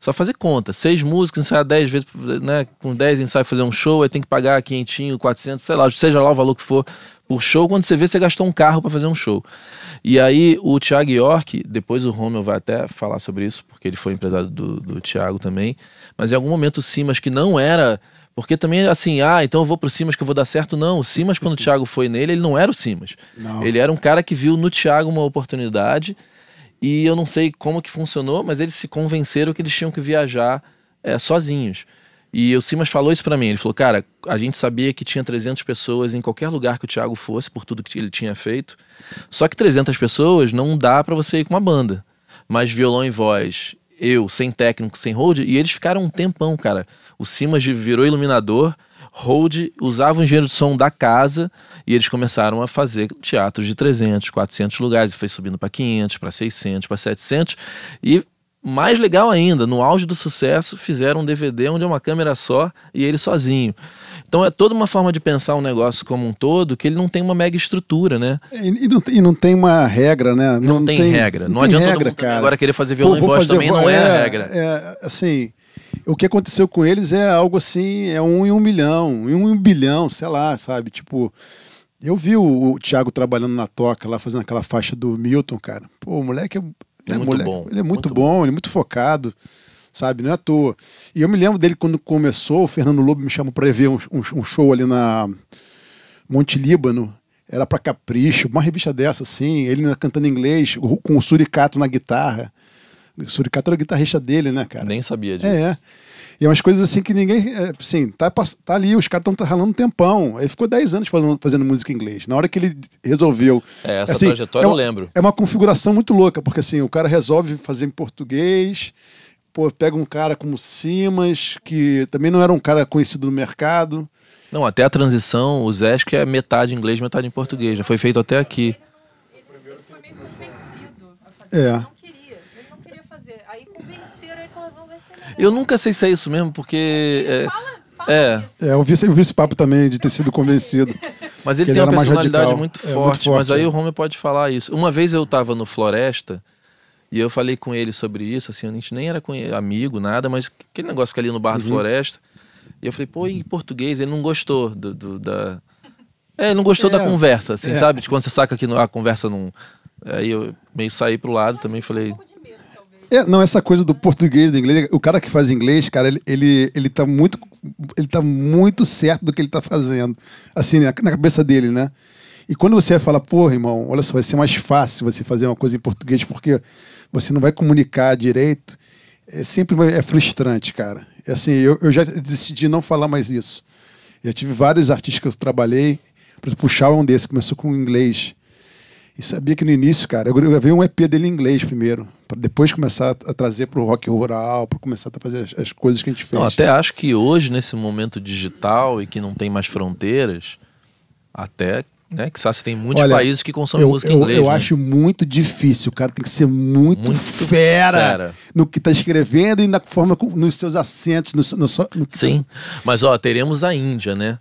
Só fazer conta. Seis músicos, ensaiar dez vezes, né? Com dez ensaios fazer um show, aí tem que pagar quinhentinho, quatrocentos, sei lá, seja lá o valor que for por show. Quando você vê, você gastou um carro para fazer um show. E aí o Thiago York, depois o Romeu vai até falar sobre isso, porque ele foi empresário do, do Thiago também. Mas em algum momento o Simas, que não era porque também, assim, ah, então eu vou pro Simas que eu vou dar certo. Não, o Simas, quando o Thiago foi nele, ele não era o Simas. Não. Ele era um cara que viu no Thiago uma oportunidade e eu não sei como que funcionou, mas eles se convenceram que eles tinham que viajar é, sozinhos. E o Simas falou isso para mim. Ele falou, cara, a gente sabia que tinha 300 pessoas em qualquer lugar que o Thiago fosse, por tudo que ele tinha feito. Só que 300 pessoas não dá para você ir com uma banda. Mas violão e voz, eu, sem técnico, sem hold, e eles ficaram um tempão, cara. O Simas virou iluminador, Hold usava o engenheiro de som da casa e eles começaram a fazer teatros de 300, 400 lugares e foi subindo para 500, para 600, para 700 e mais legal ainda, no auge do sucesso, fizeram um DVD onde é uma câmera só e ele sozinho. Então é toda uma forma de pensar um negócio como um todo que ele não tem uma mega estrutura, né? E, e, não, e não, tem uma regra, né? Não, não tem, tem, regra. Não, não tem adianta regra, cara. agora querer fazer violão Pô, em voz fazer, também não é, é, a regra. É, assim, o que aconteceu com eles é algo assim, é um em um milhão, um em um bilhão, sei lá, sabe? Tipo, eu vi o, o Thiago trabalhando na toca lá, fazendo aquela faixa do Milton, cara. Pô, o moleque é, é, é muito moleque, bom. Ele é muito, muito bom, bom, ele é muito focado sabe? Não é à toa. E eu me lembro dele quando começou, o Fernando Lobo me chamou para ver um, um, um, show ali na Monte Líbano. Era para Capricho, uma revista dessa, assim, ele cantando inglês, com o Suricato na guitarra. O Suricato era o guitarrista dele, né, cara? Nem sabia disso. É, é. E é umas coisas assim que ninguém. É, assim, tá, tá ali, os caras estão ralando um tempão. Aí ficou 10 anos fazendo, fazendo música em inglês. Na hora que ele resolveu. É, essa assim, trajetória é uma, eu lembro. É uma configuração muito louca, porque assim, o cara resolve fazer em português, pô, pega um cara como Simas, que também não era um cara conhecido no mercado. Não, até a transição, o Zé que é metade inglês, metade em português. Já foi feito até aqui. Ele, foi meio convencido a fazer. É. Eu nunca sei se é isso mesmo, porque... É, fala, fala é. é, eu vi, eu vi esse papo também de ter sido convencido. Mas ele tem ele uma personalidade muito forte, é, muito forte, mas aí é. o Homer pode falar isso. Uma vez eu estava no Floresta e eu falei com ele sobre isso, assim, a gente nem era amigo, nada, mas aquele negócio fica ali no bar uhum. do Floresta. E eu falei, pô, em português, ele não gostou do, do da. É, ele não gostou é, da conversa, assim, é. sabe? De quando você saca que a conversa não. Aí eu meio saí pro lado também falei. É, não, essa coisa do português, do inglês, o cara que faz inglês, cara, ele, ele, ele tá muito. Ele tá muito certo do que ele tá fazendo. Assim, na, na cabeça dele, né? E quando você fala, pô, irmão, olha só, vai ser mais fácil você fazer uma coisa em português, porque você não vai comunicar direito, é sempre é frustrante, cara. É assim, eu, eu já decidi não falar mais isso. Eu tive vários artistas que eu trabalhei, por exemplo, o é um desses, começou com inglês. E sabia que no início, cara, eu gravei um EP dele em inglês primeiro, para depois começar a trazer para o rock rural, para começar a fazer as, as, coisas que a gente fez. Não, até acho que hoje, nesse momento digital e que não tem mais fronteiras, até né? Que sabe, tem muitos Olha, países que consomem eu, música em inglês. Eu, eu né? acho muito difícil. O cara tem que ser muito, muito fera, fera, no que está escrevendo e na forma, nos seus acentos. No, no, no... Sim, mas ó, teremos a Índia, né?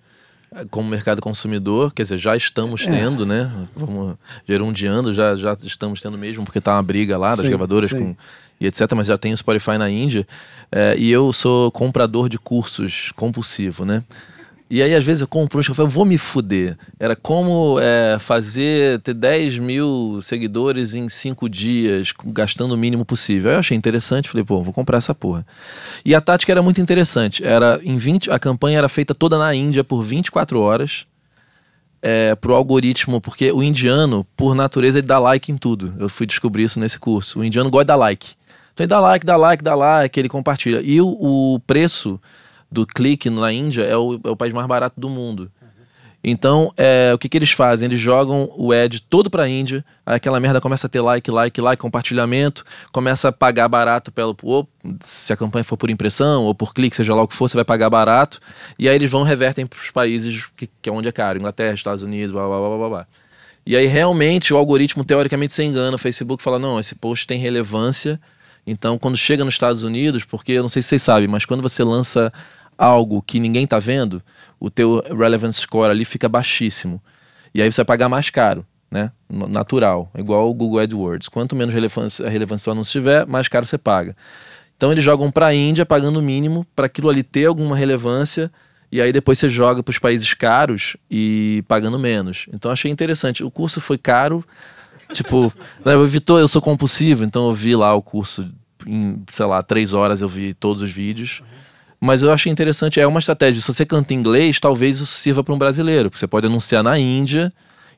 Como mercado consumidor, quer dizer, já estamos é. tendo, né? Vamos gerundiando, já, já estamos tendo mesmo, porque tá uma briga lá das sim, gravadoras sim. com e etc. Mas já tem o Spotify na Índia. É, e eu sou comprador de cursos compulsivo, né? E aí, às vezes, eu compro um eu falo, vou me fuder. Era como é, fazer, ter 10 mil seguidores em 5 dias, gastando o mínimo possível. Aí eu achei interessante, falei, pô, vou comprar essa porra. E a tática era muito interessante. Era em 20, a campanha era feita toda na Índia por 24 horas. É, pro algoritmo, porque o indiano, por natureza, ele dá like em tudo. Eu fui descobrir isso nesse curso. O indiano gosta de dar like. Então ele dá like, dá like, dá like, ele compartilha. E o, o preço do clique na Índia é o, é o país mais barato do mundo. Então, é, o que, que eles fazem? Eles jogam o ad todo para a Índia, aquela merda começa a ter like, like, like, compartilhamento, começa a pagar barato pelo. Ou, se a campanha for por impressão ou por clique, seja lá o que for, você vai pagar barato. E aí eles vão revertem para os países que, que é onde é caro Inglaterra, Estados Unidos, blá blá blá blá blá. E aí realmente o algoritmo teoricamente se engana. O Facebook fala: não, esse post tem relevância. Então, quando chega nos Estados Unidos, porque eu não sei se vocês sabem, mas quando você lança algo que ninguém está vendo, o teu relevance score ali fica baixíssimo. E aí você vai pagar mais caro, né? Natural, igual o Google AdWords. Quanto menos relevância, relevância o anúncio tiver, mais caro você paga. Então eles jogam para a Índia pagando o mínimo para aquilo ali ter alguma relevância e aí depois você joga para os países caros e pagando menos. Então achei interessante. O curso foi caro, tipo, né, eu Vitor, eu sou compulsivo, então eu vi lá o curso em, sei lá, três horas eu vi todos os vídeos. Uhum. Mas eu achei interessante, é uma estratégia. Se você canta inglês, talvez isso sirva para um brasileiro, porque você pode anunciar na Índia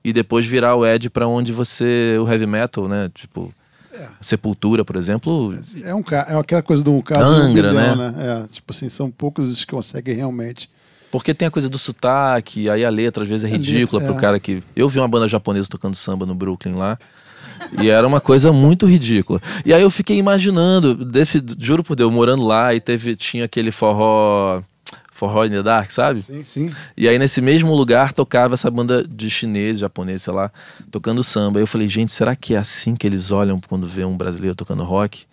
e depois virar o ad para onde você o heavy metal, né? Tipo é. Sepultura, por exemplo. É, um, é aquela coisa do caso Angra, milhão, né? né? É, tipo assim, são poucos os que conseguem realmente. Porque tem a coisa do sotaque, aí a letra às vezes é ridícula para o é. cara que. Eu vi uma banda japonesa tocando samba no Brooklyn lá. E era uma coisa muito ridícula. E aí eu fiquei imaginando, desse, juro por Deus, morando lá e teve, tinha aquele forró. Forró in the Dark, sabe? Sim, sim. E aí nesse mesmo lugar tocava essa banda de chinês, japonês, sei lá, tocando samba. Aí eu falei, gente, será que é assim que eles olham quando vê um brasileiro tocando rock?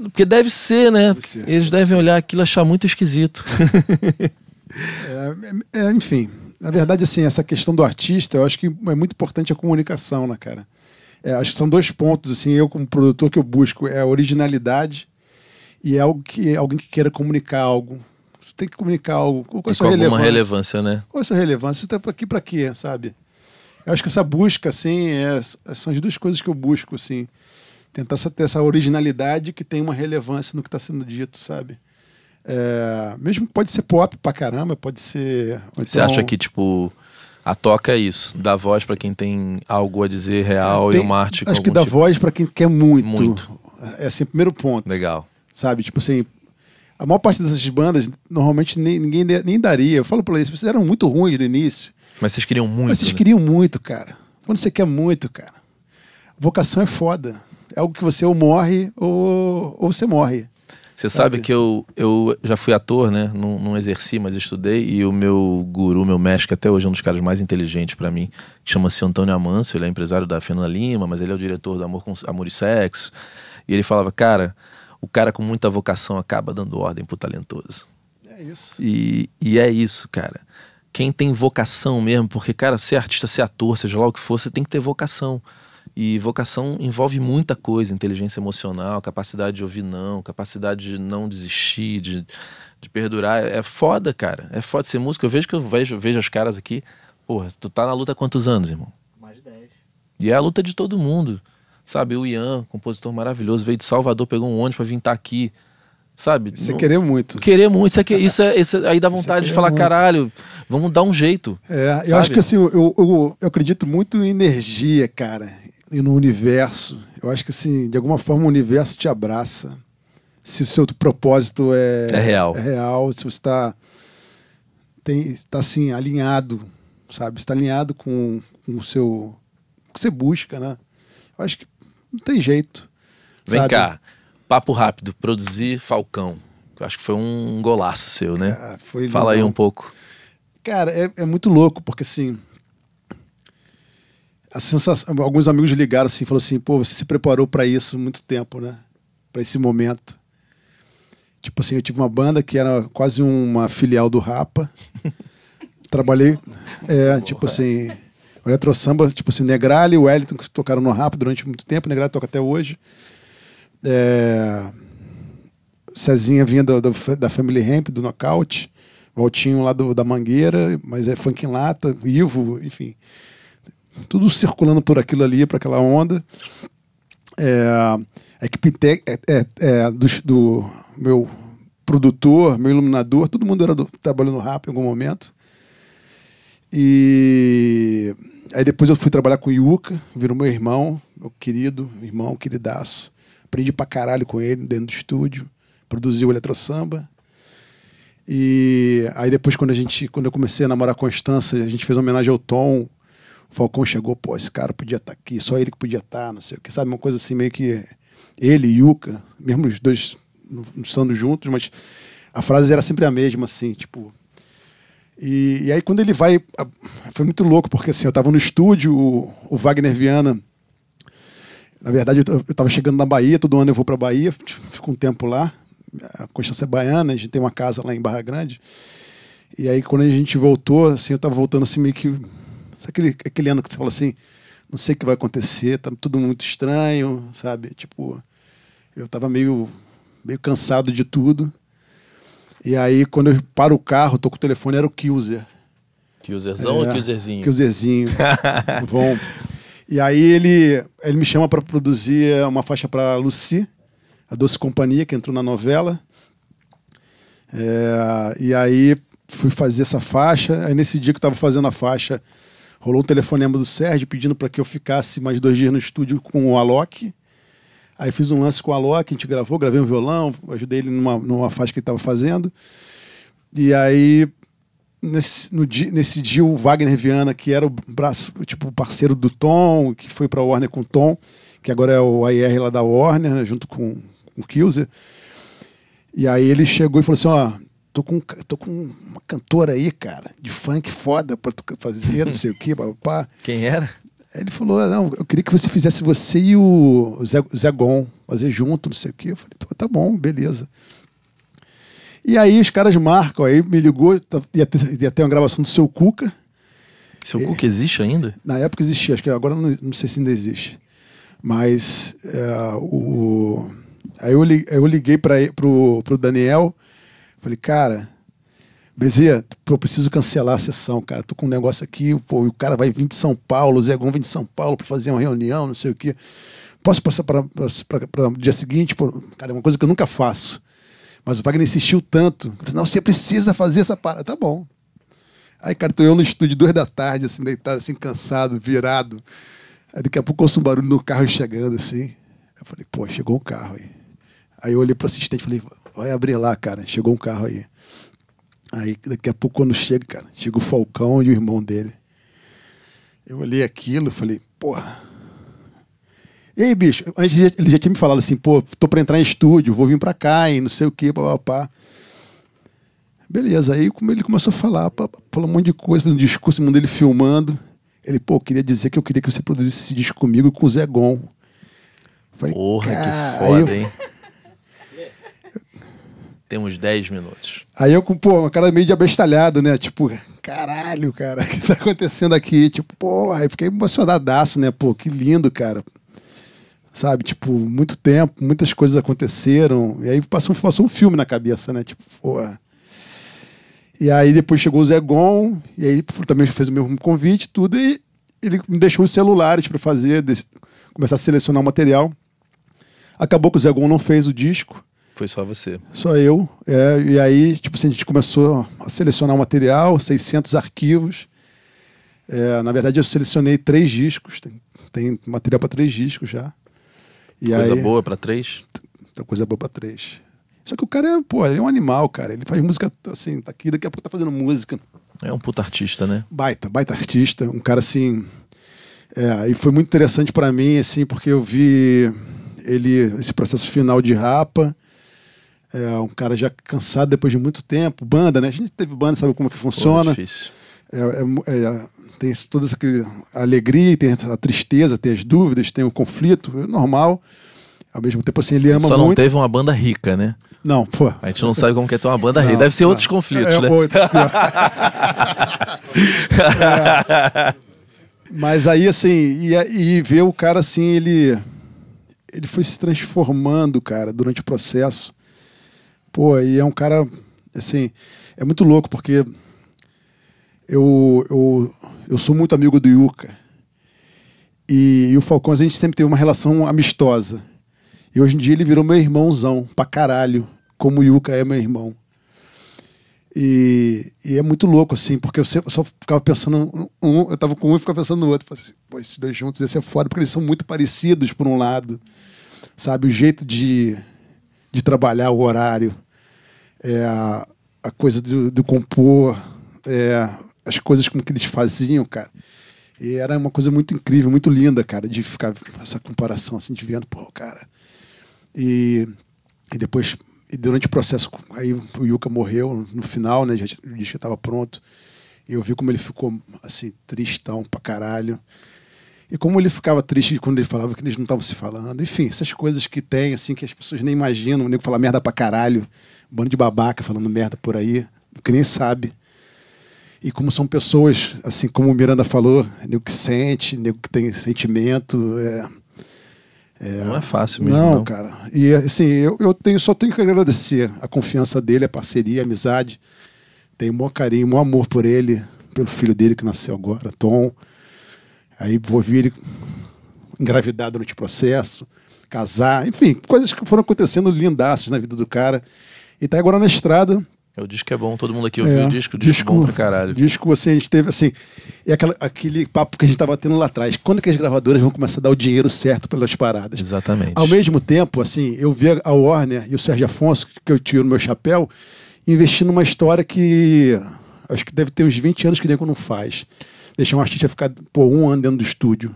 Porque deve ser, né? Deve ser, Eles deve devem olhar aquilo e achar muito esquisito. É, é, enfim, na verdade, assim, essa questão do artista, eu acho que é muito importante a comunicação, né, cara? É, acho que são dois pontos, assim, eu como produtor que eu busco é a originalidade e é algo que alguém que queira comunicar algo. Você tem que comunicar algo. Qual é a sua relevância? relevância, né? Qual é a sua relevância? Você está aqui para quê, sabe? Eu acho que essa busca, assim, é- são as duas coisas que eu busco, assim. Tentar ter essa originalidade que tem uma relevância no que está sendo dito, sabe? É, mesmo que pode ser pop pra caramba, pode ser. ou Você então- acha que, tipo, a toca é isso? Dá voz pra quem tem algo a dizer real Tem- e uma arte Acho que dá tipo- voz para quem quer muito. Muito. É assim, primeiro ponto. Legal. Sabe? Tipo assim, a maior parte dessas bandas, normalmente nem, ninguém nem daria. Eu falo pra eles, vocês eram muito ruins no início. Mas vocês queriam muito, Mas vocês né? queriam muito, cara. Quando você quer muito, cara. Vocação é foda. É algo que você ou morre ou, ou você morre. Você sabe que eu, eu já fui ator, né? Não, não exerci, mas estudei. E o meu guru, meu mestre, que até hoje é um dos caras mais inteligentes pra mim, chama-se Antônio Amâncio. Ele é empresário da Fernanda Lima, mas ele é o diretor do Amor, com, Amor e Sexo. E ele falava, cara, o cara com muita vocação acaba dando ordem pro talentoso. É isso. E, e é isso, cara. Quem tem vocação mesmo, porque, cara, ser artista, ser ator, seja lá o que for, você tem que ter vocação. E vocação envolve muita coisa: inteligência emocional, capacidade de ouvir não, capacidade de não desistir, de, de perdurar. É foda, cara. É foda ser músico. Eu vejo que eu vejo, vejo as caras aqui. Porra, tu tá na luta há quantos anos, irmão? Mais de 10. E é a luta de todo mundo. Sabe, o Ian, compositor maravilhoso, veio de Salvador, pegou um ônibus pra vir estar aqui. Sabe? Você Não- querer muito. Querer muito, isso, aqui, isso, é, isso é- aí dá vontade de falar, muito. caralho, vamos dar um jeito. É, eu Sabe? acho que assim, eu, eu, eu acredito muito em energia, cara, e no universo. Eu acho que assim, de alguma forma o universo te abraça. Se o seu propósito é, É real. é real, se você está tem está assim alinhado, sabe? Está alinhado com, com o seu o que você busca, né? Eu acho que não tem jeito. Vem sabe? cá, papo rápido, produzir Falcão. Eu acho que foi um golaço seu, né? Foi Fala aí um pouco. Cara, é, é muito louco, porque assim. A sensação, alguns amigos ligaram assim, falaram assim, pô, você se preparou pra isso muito tempo, né? Pra esse momento. Tipo assim, eu tive uma banda que era quase uma filial do Rapa. Trabalhei, é, tipo assim, o Eletro Samba, tipo assim, Negrali e o Wellington que tocaram no Rapa durante muito tempo, Negrali toca até hoje. É, Cezinha vinha do, do- da Family Ramp, do Knockout. Valtinho lá do, da Mangueira, mas é funk em lata, Ivo, enfim. Tudo circulando por aquilo ali, para aquela onda. É, a equipe te- é, é, é, do, do meu produtor, meu iluminador, todo mundo era do, trabalhou no rap em algum momento. E aí depois eu fui trabalhar com o Yuka, virou meu irmão, meu querido irmão, queridaço. Aprendi pra caralho com ele dentro do estúdio, produziu o Eletrosamba. E aí depois quando a gente, quando eu comecei a namorar a Constância, a gente fez uma homenagem ao Tom. Falcão chegou, pô, esse cara podia estar aqui, só ele que podia estar, não sei o que, sabe? Uma coisa assim, meio que ele e Yuka, mesmo os dois estando juntos, mas a frase era sempre a mesma, assim, tipo. E, e aí quando ele vai. Foi muito louco, porque assim, eu tava no estúdio, o, o Wagner Viana. Na verdade, eu, eu tava chegando na Bahia, todo ano eu vou pra Bahia, fico um tempo lá. A Constância é baiana, a gente tem uma casa lá em Barra Grande. E aí, quando a gente voltou, assim, eu tava voltando assim, meio que. Sabe aquele, aquele ano que você fala assim, não sei o que vai acontecer, tá tudo muito estranho, sabe? Tipo, eu tava meio, meio cansado de tudo. E aí, quando eu paro o carro, tô com o telefone, era o Kilzer. Kilzerzão É, ou Kilzerzinho? Kilzerzinho. Vão. E aí ele, ele me chama para produzir uma faixa para Lucy, a Doce Companhia, que entrou na novela. É, e aí fui fazer essa faixa. Aí nesse dia que eu estava fazendo a faixa, rolou um telefonema do Sérgio pedindo para que eu ficasse mais dois dias no estúdio com o Alok. Aí fiz um lance com o Alok, a gente gravou, gravei um violão, ajudei ele numa, numa faixa que ele estava fazendo. E aí, nesse, no dia, nesse dia, o Wagner Viana, que era o braço, tipo, parceiro do Tom, que foi pra Warner com o Tom, que agora é o AR lá da Warner, né, junto com, com o Kilzer. E aí ele chegou e falou assim: ó, tô com, tô com uma cantora aí, cara, de funk foda pra tu fazer, não sei o quê, papá. Quem era? Ele falou: não, eu queria que você fizesse você e o Zé, Zé Gon, fazer junto, não sei o quê. Eu falei, "Pô, tá bom, beleza. E aí os caras marcam, aí me ligou, tá- ia ter, ia ter uma gravação do seu Cuca. Seu Cuca existe ainda? Na época existia, acho que agora não, não sei se ainda existe. Mas é, o, aí eu, li- eu liguei para pro, pro Daniel, falei, cara, Bezerra, eu preciso cancelar a sessão, cara. Tô com um negócio aqui, pô, o cara vai vir de São Paulo, o Zé Gon vem de São Paulo para fazer uma reunião, não sei o quê. Posso passar para o dia seguinte? Pô, cara, é uma coisa que eu nunca faço. Mas o Wagner insistiu tanto. Não, você precisa fazer essa parada. Tá bom. Aí, cara, tô eu no estúdio duas da tarde, assim, deitado, assim, cansado, virado. Aí daqui a pouco ouço um barulho no carro chegando, assim. Eu falei, pô, chegou um carro aí. Aí eu olhei pro assistente e falei, vai abrir lá, cara. Chegou um carro aí. Aí daqui a pouco, quando chega, cara, chega o Falcão e o irmão dele. Eu olhei aquilo e falei, porra. E aí, bicho, antes ele já tinha me falado assim, pô, tô pra entrar em estúdio, vou vir pra cá e não sei o quê, papapá. Beleza, aí como ele começou a falar, falou um monte de coisa, fez um discurso, mandou ele filmando. Ele, pô, queria dizer que eu queria que você produzisse esse disco comigo com o Zé Gon. Falei, Porra, que aí eu- foda, hein? Temos 10 minutos. Aí eu com, pô, uma cara meio de abestalhado, né? Tipo, caralho, cara, o que tá acontecendo aqui? Tipo, pô, aí fiquei emocionadaço, né? Pô, que lindo, cara. Sabe, tipo, muito tempo, muitas coisas aconteceram. E aí passou, passou um filme na cabeça, né? Tipo, pô. E aí depois chegou o Zé Gon, e aí ele também fez o mesmo convite, tudo, e ele me deixou os celulares para fazer, começar a selecionar o material. Acabou que o Zé Gon não fez o disco. Foi só você. Só eu. é, e aí, tipo assim, a gente começou a selecionar o material, 600 arquivos. É, na verdade, eu selecionei três discos. Tem, tem material para três discos já. E Coisa aí, boa pra três? Tem coisa boa para três. Só que o cara é, pô, é um animal, cara. Ele faz música assim, tá aqui, daqui a pouco tá fazendo música. É um puta artista, né? Baita, baita artista. Um cara assim. É, e foi muito interessante para mim, assim, porque eu vi ele, esse processo final de rapa. É, um cara já cansado depois de muito tempo. Banda, né? A gente teve banda, sabe como é que Pô, funciona. difícil. É, é mu- é, tem toda essa alegria, tem a tristeza, tem as dúvidas, tem o conflito, é normal. Ao mesmo tempo, assim, ele ama Só não muito. teve uma banda rica, né? Não, pô. A gente não sabe como que é ter uma banda rica. Deve ser não. outros conflitos, É, né? outros. É. Mas aí, assim, e, e ver o cara assim, ele. Ele foi se transformando, cara, durante o processo. Pô, e é um cara, assim, é muito louco, porque eu, eu, eu sou muito amigo do Yuka. E, e o Falcão, a gente sempre teve uma relação amistosa. E hoje em dia ele virou meu irmãozão, pra caralho, como o Yuka é meu irmão. E, e é muito louco, assim, porque eu sempre- só ficava pensando, um, eu tava com um e ficava pensando no outro. Falei assim, Pô, esses dois juntos ia ser foda, porque eles são muito parecidos, por um lado. Sabe, o jeito de, de trabalhar o horário, é, a, coisa do, do compor, é, as coisas como que eles faziam, cara. E era uma coisa muito incrível, muito linda, cara, de ficar essa comparação, assim, de vendo, pô, cara. E, e depois, e durante o processo, aí o Yuka morreu no final, né? Já, o disco estava pronto. E eu vi como ele ficou, assim, tristão pra caralho. E como ele ficava triste quando ele falava que eles não estavam se falando. Enfim, essas coisas que tem, assim, que as pessoas nem imaginam. O nego fala merda pra caralho. Um bando de babaca falando merda por aí, que nem sabe. E como são pessoas, assim como o Miranda falou, nego que sente, nego que tem sentimento. É, Não é fácil mesmo. não, Não, cara. E assim, eu, eu tenho, só tenho que agradecer a confiança dele, a parceria, a amizade. Tenho maior carinho, maior amor por ele, pelo filho dele que nasceu agora, Tom. Aí vou vir ele engravidar durante o processo, casar, enfim, coisas que foram acontecendo lindaças na vida do cara. E tá agora na estrada, O disco é bom, todo mundo aqui ouviu é, o disco, o disco, é bom pra caralho. Disco, assim, a gente teve assim. É aquela, aquele papo que a gente tava tendo lá atrás. Quando que as gravadoras vão começar a dar o dinheiro certo pelas paradas? Exatamente. Ao mesmo tempo, assim, eu vi a Warner e o Sérgio Afonso, que eu tiro no meu chapéu, investindo numa história que acho que deve ter uns 20 anos que nego não faz. Deixar um artista ficar por um ano dentro do estúdio,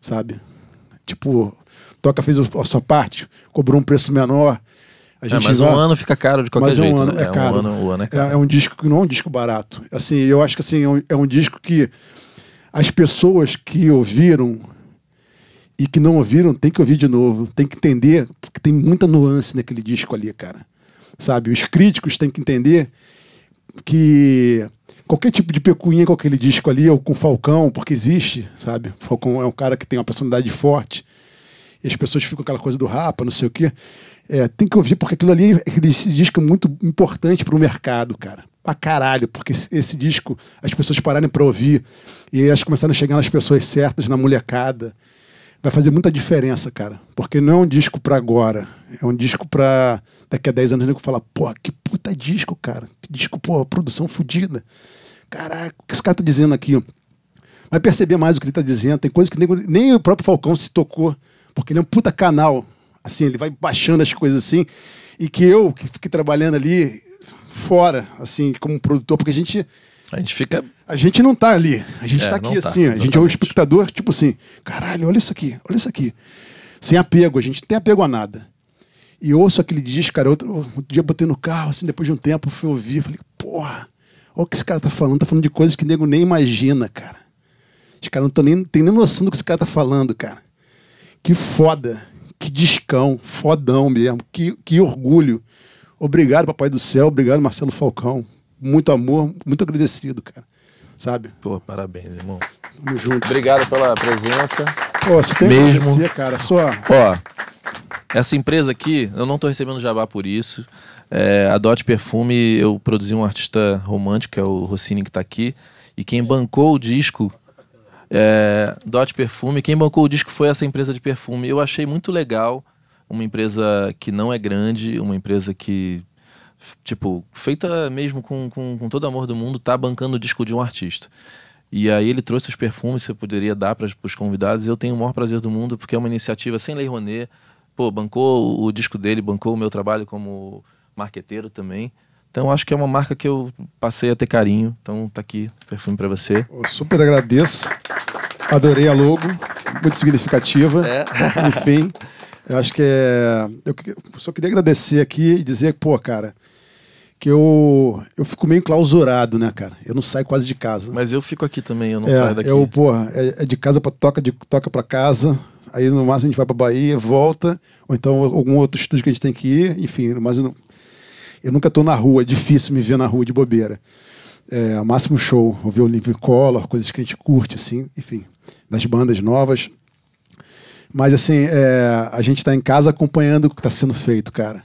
sabe? Tipo, Toca fez a sua parte, cobrou um preço menor. A É, gente mas vai- um ano fica caro de qualquer mas é jeito. um ano né? é caro. Um ano, é É, caro. é um disco que não é um disco barato. Assim, eu acho que assim, é um, é um disco que as pessoas que ouviram e que não ouviram tem que ouvir de novo, tem que entender, porque tem muita nuance naquele disco ali, cara. Sabe? Os críticos têm que entender que qualquer tipo de pecuinha com aquele disco ali, ou com Falcão, porque existe, sabe? Falcão é um cara que tem uma personalidade forte, e as pessoas ficam com aquela coisa do rapa, não sei o quê. É, tem que ouvir, porque aquilo ali, esse disco é muito importante para o mercado, cara. Pra caralho, porque esse, esse disco, as pessoas pararem para ouvir, e elas começarem a chegar nas pessoas certas, na molecada, vai fazer muita diferença, cara. Porque não é um disco para agora, é um disco para daqui a 10 anos o nego falar, pô, que puta disco, cara. Que disco, pô, produção fodida. Caraca, o que esse cara tá dizendo aqui? Vai perceber mais o que ele tá dizendo. Tem coisas que nem, nem o próprio Falcão se tocou, porque ele é um puta canal. Assim, ele vai baixando as coisas assim. E que eu, que fiquei trabalhando ali fora, assim, como produtor, porque a gente. A gente fica. A gente não tá ali. A gente É, tá aqui tá, assim, ó. a gente é o exatamente. espectador, tipo assim, caralho, olha isso aqui, olha isso aqui. Sem apego, a gente não tem apego a nada. E ouço aquele disco, cara, outro, outro dia eu botei no carro, assim, depois de um tempo, fui ouvir, falei, porra, olha o que esse cara tá falando, tá falando de coisas que o nego nem imagina, cara. Os caras não nem, tem nem noção do que esse cara tá falando, cara. Que foda, que discão, fodão mesmo, que, que orgulho. Obrigado, Papai do Céu, obrigado, Marcelo Falcão. Muito amor, muito agradecido, cara. Sabe? Pô, parabéns, irmão. Tamo junto. Obrigado pela presença. Pô, você tem que Mesmo. agradecer, cara. Só. Ó, essa empresa aqui, eu não tô recebendo jabá por isso. É, a Dot Perfume, eu produzi um artista romântico, que é o Rossini que tá aqui. E quem bancou o disco, é, Dot Perfume, quem bancou o disco foi essa empresa de perfume. Eu achei muito legal, uma empresa que não é grande, uma empresa que, tipo, feita mesmo com, com, com todo amor do mundo, tá bancando o disco de um artista. E aí ele trouxe os perfumes que você poderia dar para os convidados. E eu tenho o maior prazer do mundo, porque é uma iniciativa sem lei Rouanet. Pô, bancou o disco dele, bancou o meu trabalho como marqueteiro também. Então acho que é uma marca que eu passei a ter carinho. Então tá aqui, perfume para você. Eu super agradeço. Adorei a logo, muito significativa. É. Enfim, eu acho que é. Eu só queria agradecer aqui e dizer, pô, cara, que eu, eu fico meio enclausurado, né, cara? Eu não saio quase de casa. Mas eu fico aqui também, eu não saio daqui. É, eu, porra, é, é de casa para toca, de toca para casa. Aí no máximo a gente vai para Bahia, volta, ou então algum outro estúdio que a gente tem que ir, enfim, eu, não- eu nunca tô na rua, é difícil me ver na rua de bobeira. É, máximo show, ouvir o Livre Color, coisas que a gente curte, assim, enfim, das bandas novas. Mas assim, é, a gente tá em casa acompanhando o que tá sendo feito, cara.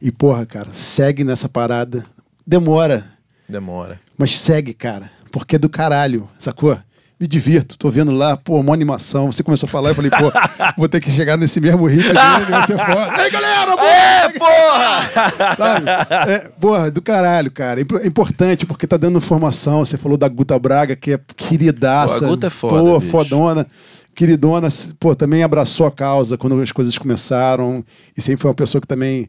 E, porra, cara, segue nessa parada. Demora, Demora. mas segue, cara, porque é do caralho, sacou? Me divirto, tô vendo lá, pô, uma animação. Você começou a falar, eu falei, pô, vou ter que chegar nesse mesmo ritmo dele, vai ser foda. Ei, galera, pô! É, porra! Sabe? É, porra, do caralho, cara. É impo- é importante porque tá dando informação. Você falou da Guta Braga, que é queridaça. Pô, a Guta é foda, Pô, bicho. fodona. Queridona, pô, também abraçou a causa quando as coisas começaram. E sempre foi uma pessoa que também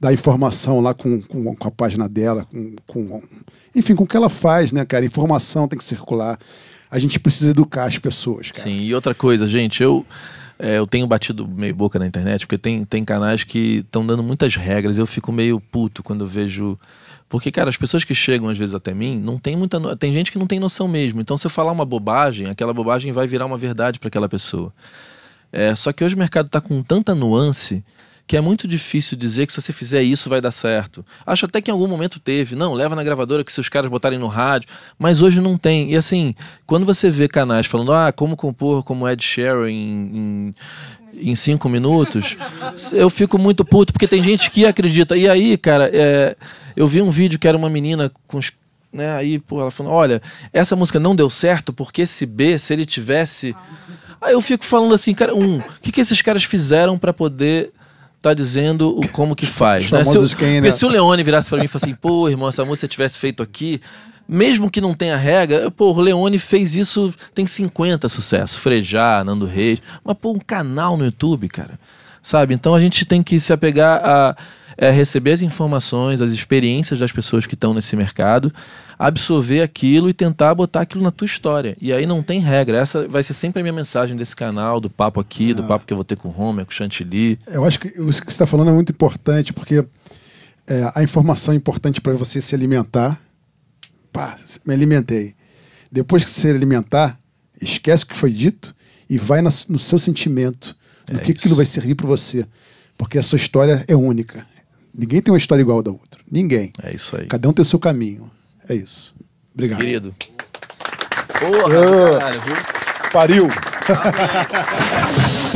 dá informação lá com, com, com a página dela, com, com. Enfim, com o que ela faz, né, cara? Informação tem que circular. A gente precisa educar as pessoas, cara. Sim, e outra coisa, gente, eu, é, eu tenho batido meio boca na internet, porque tem, tem canais que estão dando muitas regras, eu fico meio puto quando eu vejo. Porque, cara, as pessoas que chegam às vezes até mim, não tem muita. no- Tem gente que não tem noção mesmo. Então, se eu falar uma bobagem, aquela bobagem vai virar uma verdade para aquela pessoa. É, só que hoje o mercado está com tanta nuance que é muito difícil dizer que se você fizer isso vai dar certo. Acho até que em algum momento teve. Não, leva na gravadora que se os caras botarem no rádio. Mas hoje não tem. E assim, quando você vê canais falando, ah, como compor como Ed Sheeran em, em, em cinco minutos, eu fico muito puto, porque tem gente que acredita. E aí, cara, é, eu vi um vídeo que era uma menina com os né? Aí, pô, ela falou: olha, essa música não deu certo porque esse B, se ele tivesse. Aí eu fico falando assim, cara, um, o que, que esses caras fizeram pra poder tá dizendo o como que faz? Né? Se, o- quem, né? porque se o Leone virasse pra mim e falasse assim, pô, irmão, essa música tivesse feito aqui, mesmo que não tenha regra, pô, o Leone fez isso, tem 50 sucessos, Frejá, Nando Reis, mas pô, um canal no YouTube, cara, sabe? Então a gente tem que se apegar a é, receber as informações, as experiências das pessoas que estão nesse mercado, absorver aquilo e tentar botar aquilo na tua história. E aí não tem regra. Essa vai ser sempre a minha mensagem desse canal, do papo aqui, do papo que eu vou ter com o Homer, com o Chantilly. Eu acho que isso que você está falando é muito importante, porque é, a informação é importante para você se alimentar. Pá, me alimentei. Depois que você se alimentar, Esquece o que foi dito e vai na- no seu sentimento, no É que isso. aquilo vai servir para você. Porque a sua história é única. Ninguém tem uma história igual a da outra. Ninguém. É isso aí. Cada um tem o seu caminho. É isso. Obrigado. Querido. Porra, do caralho, viu? Pariu. Amém.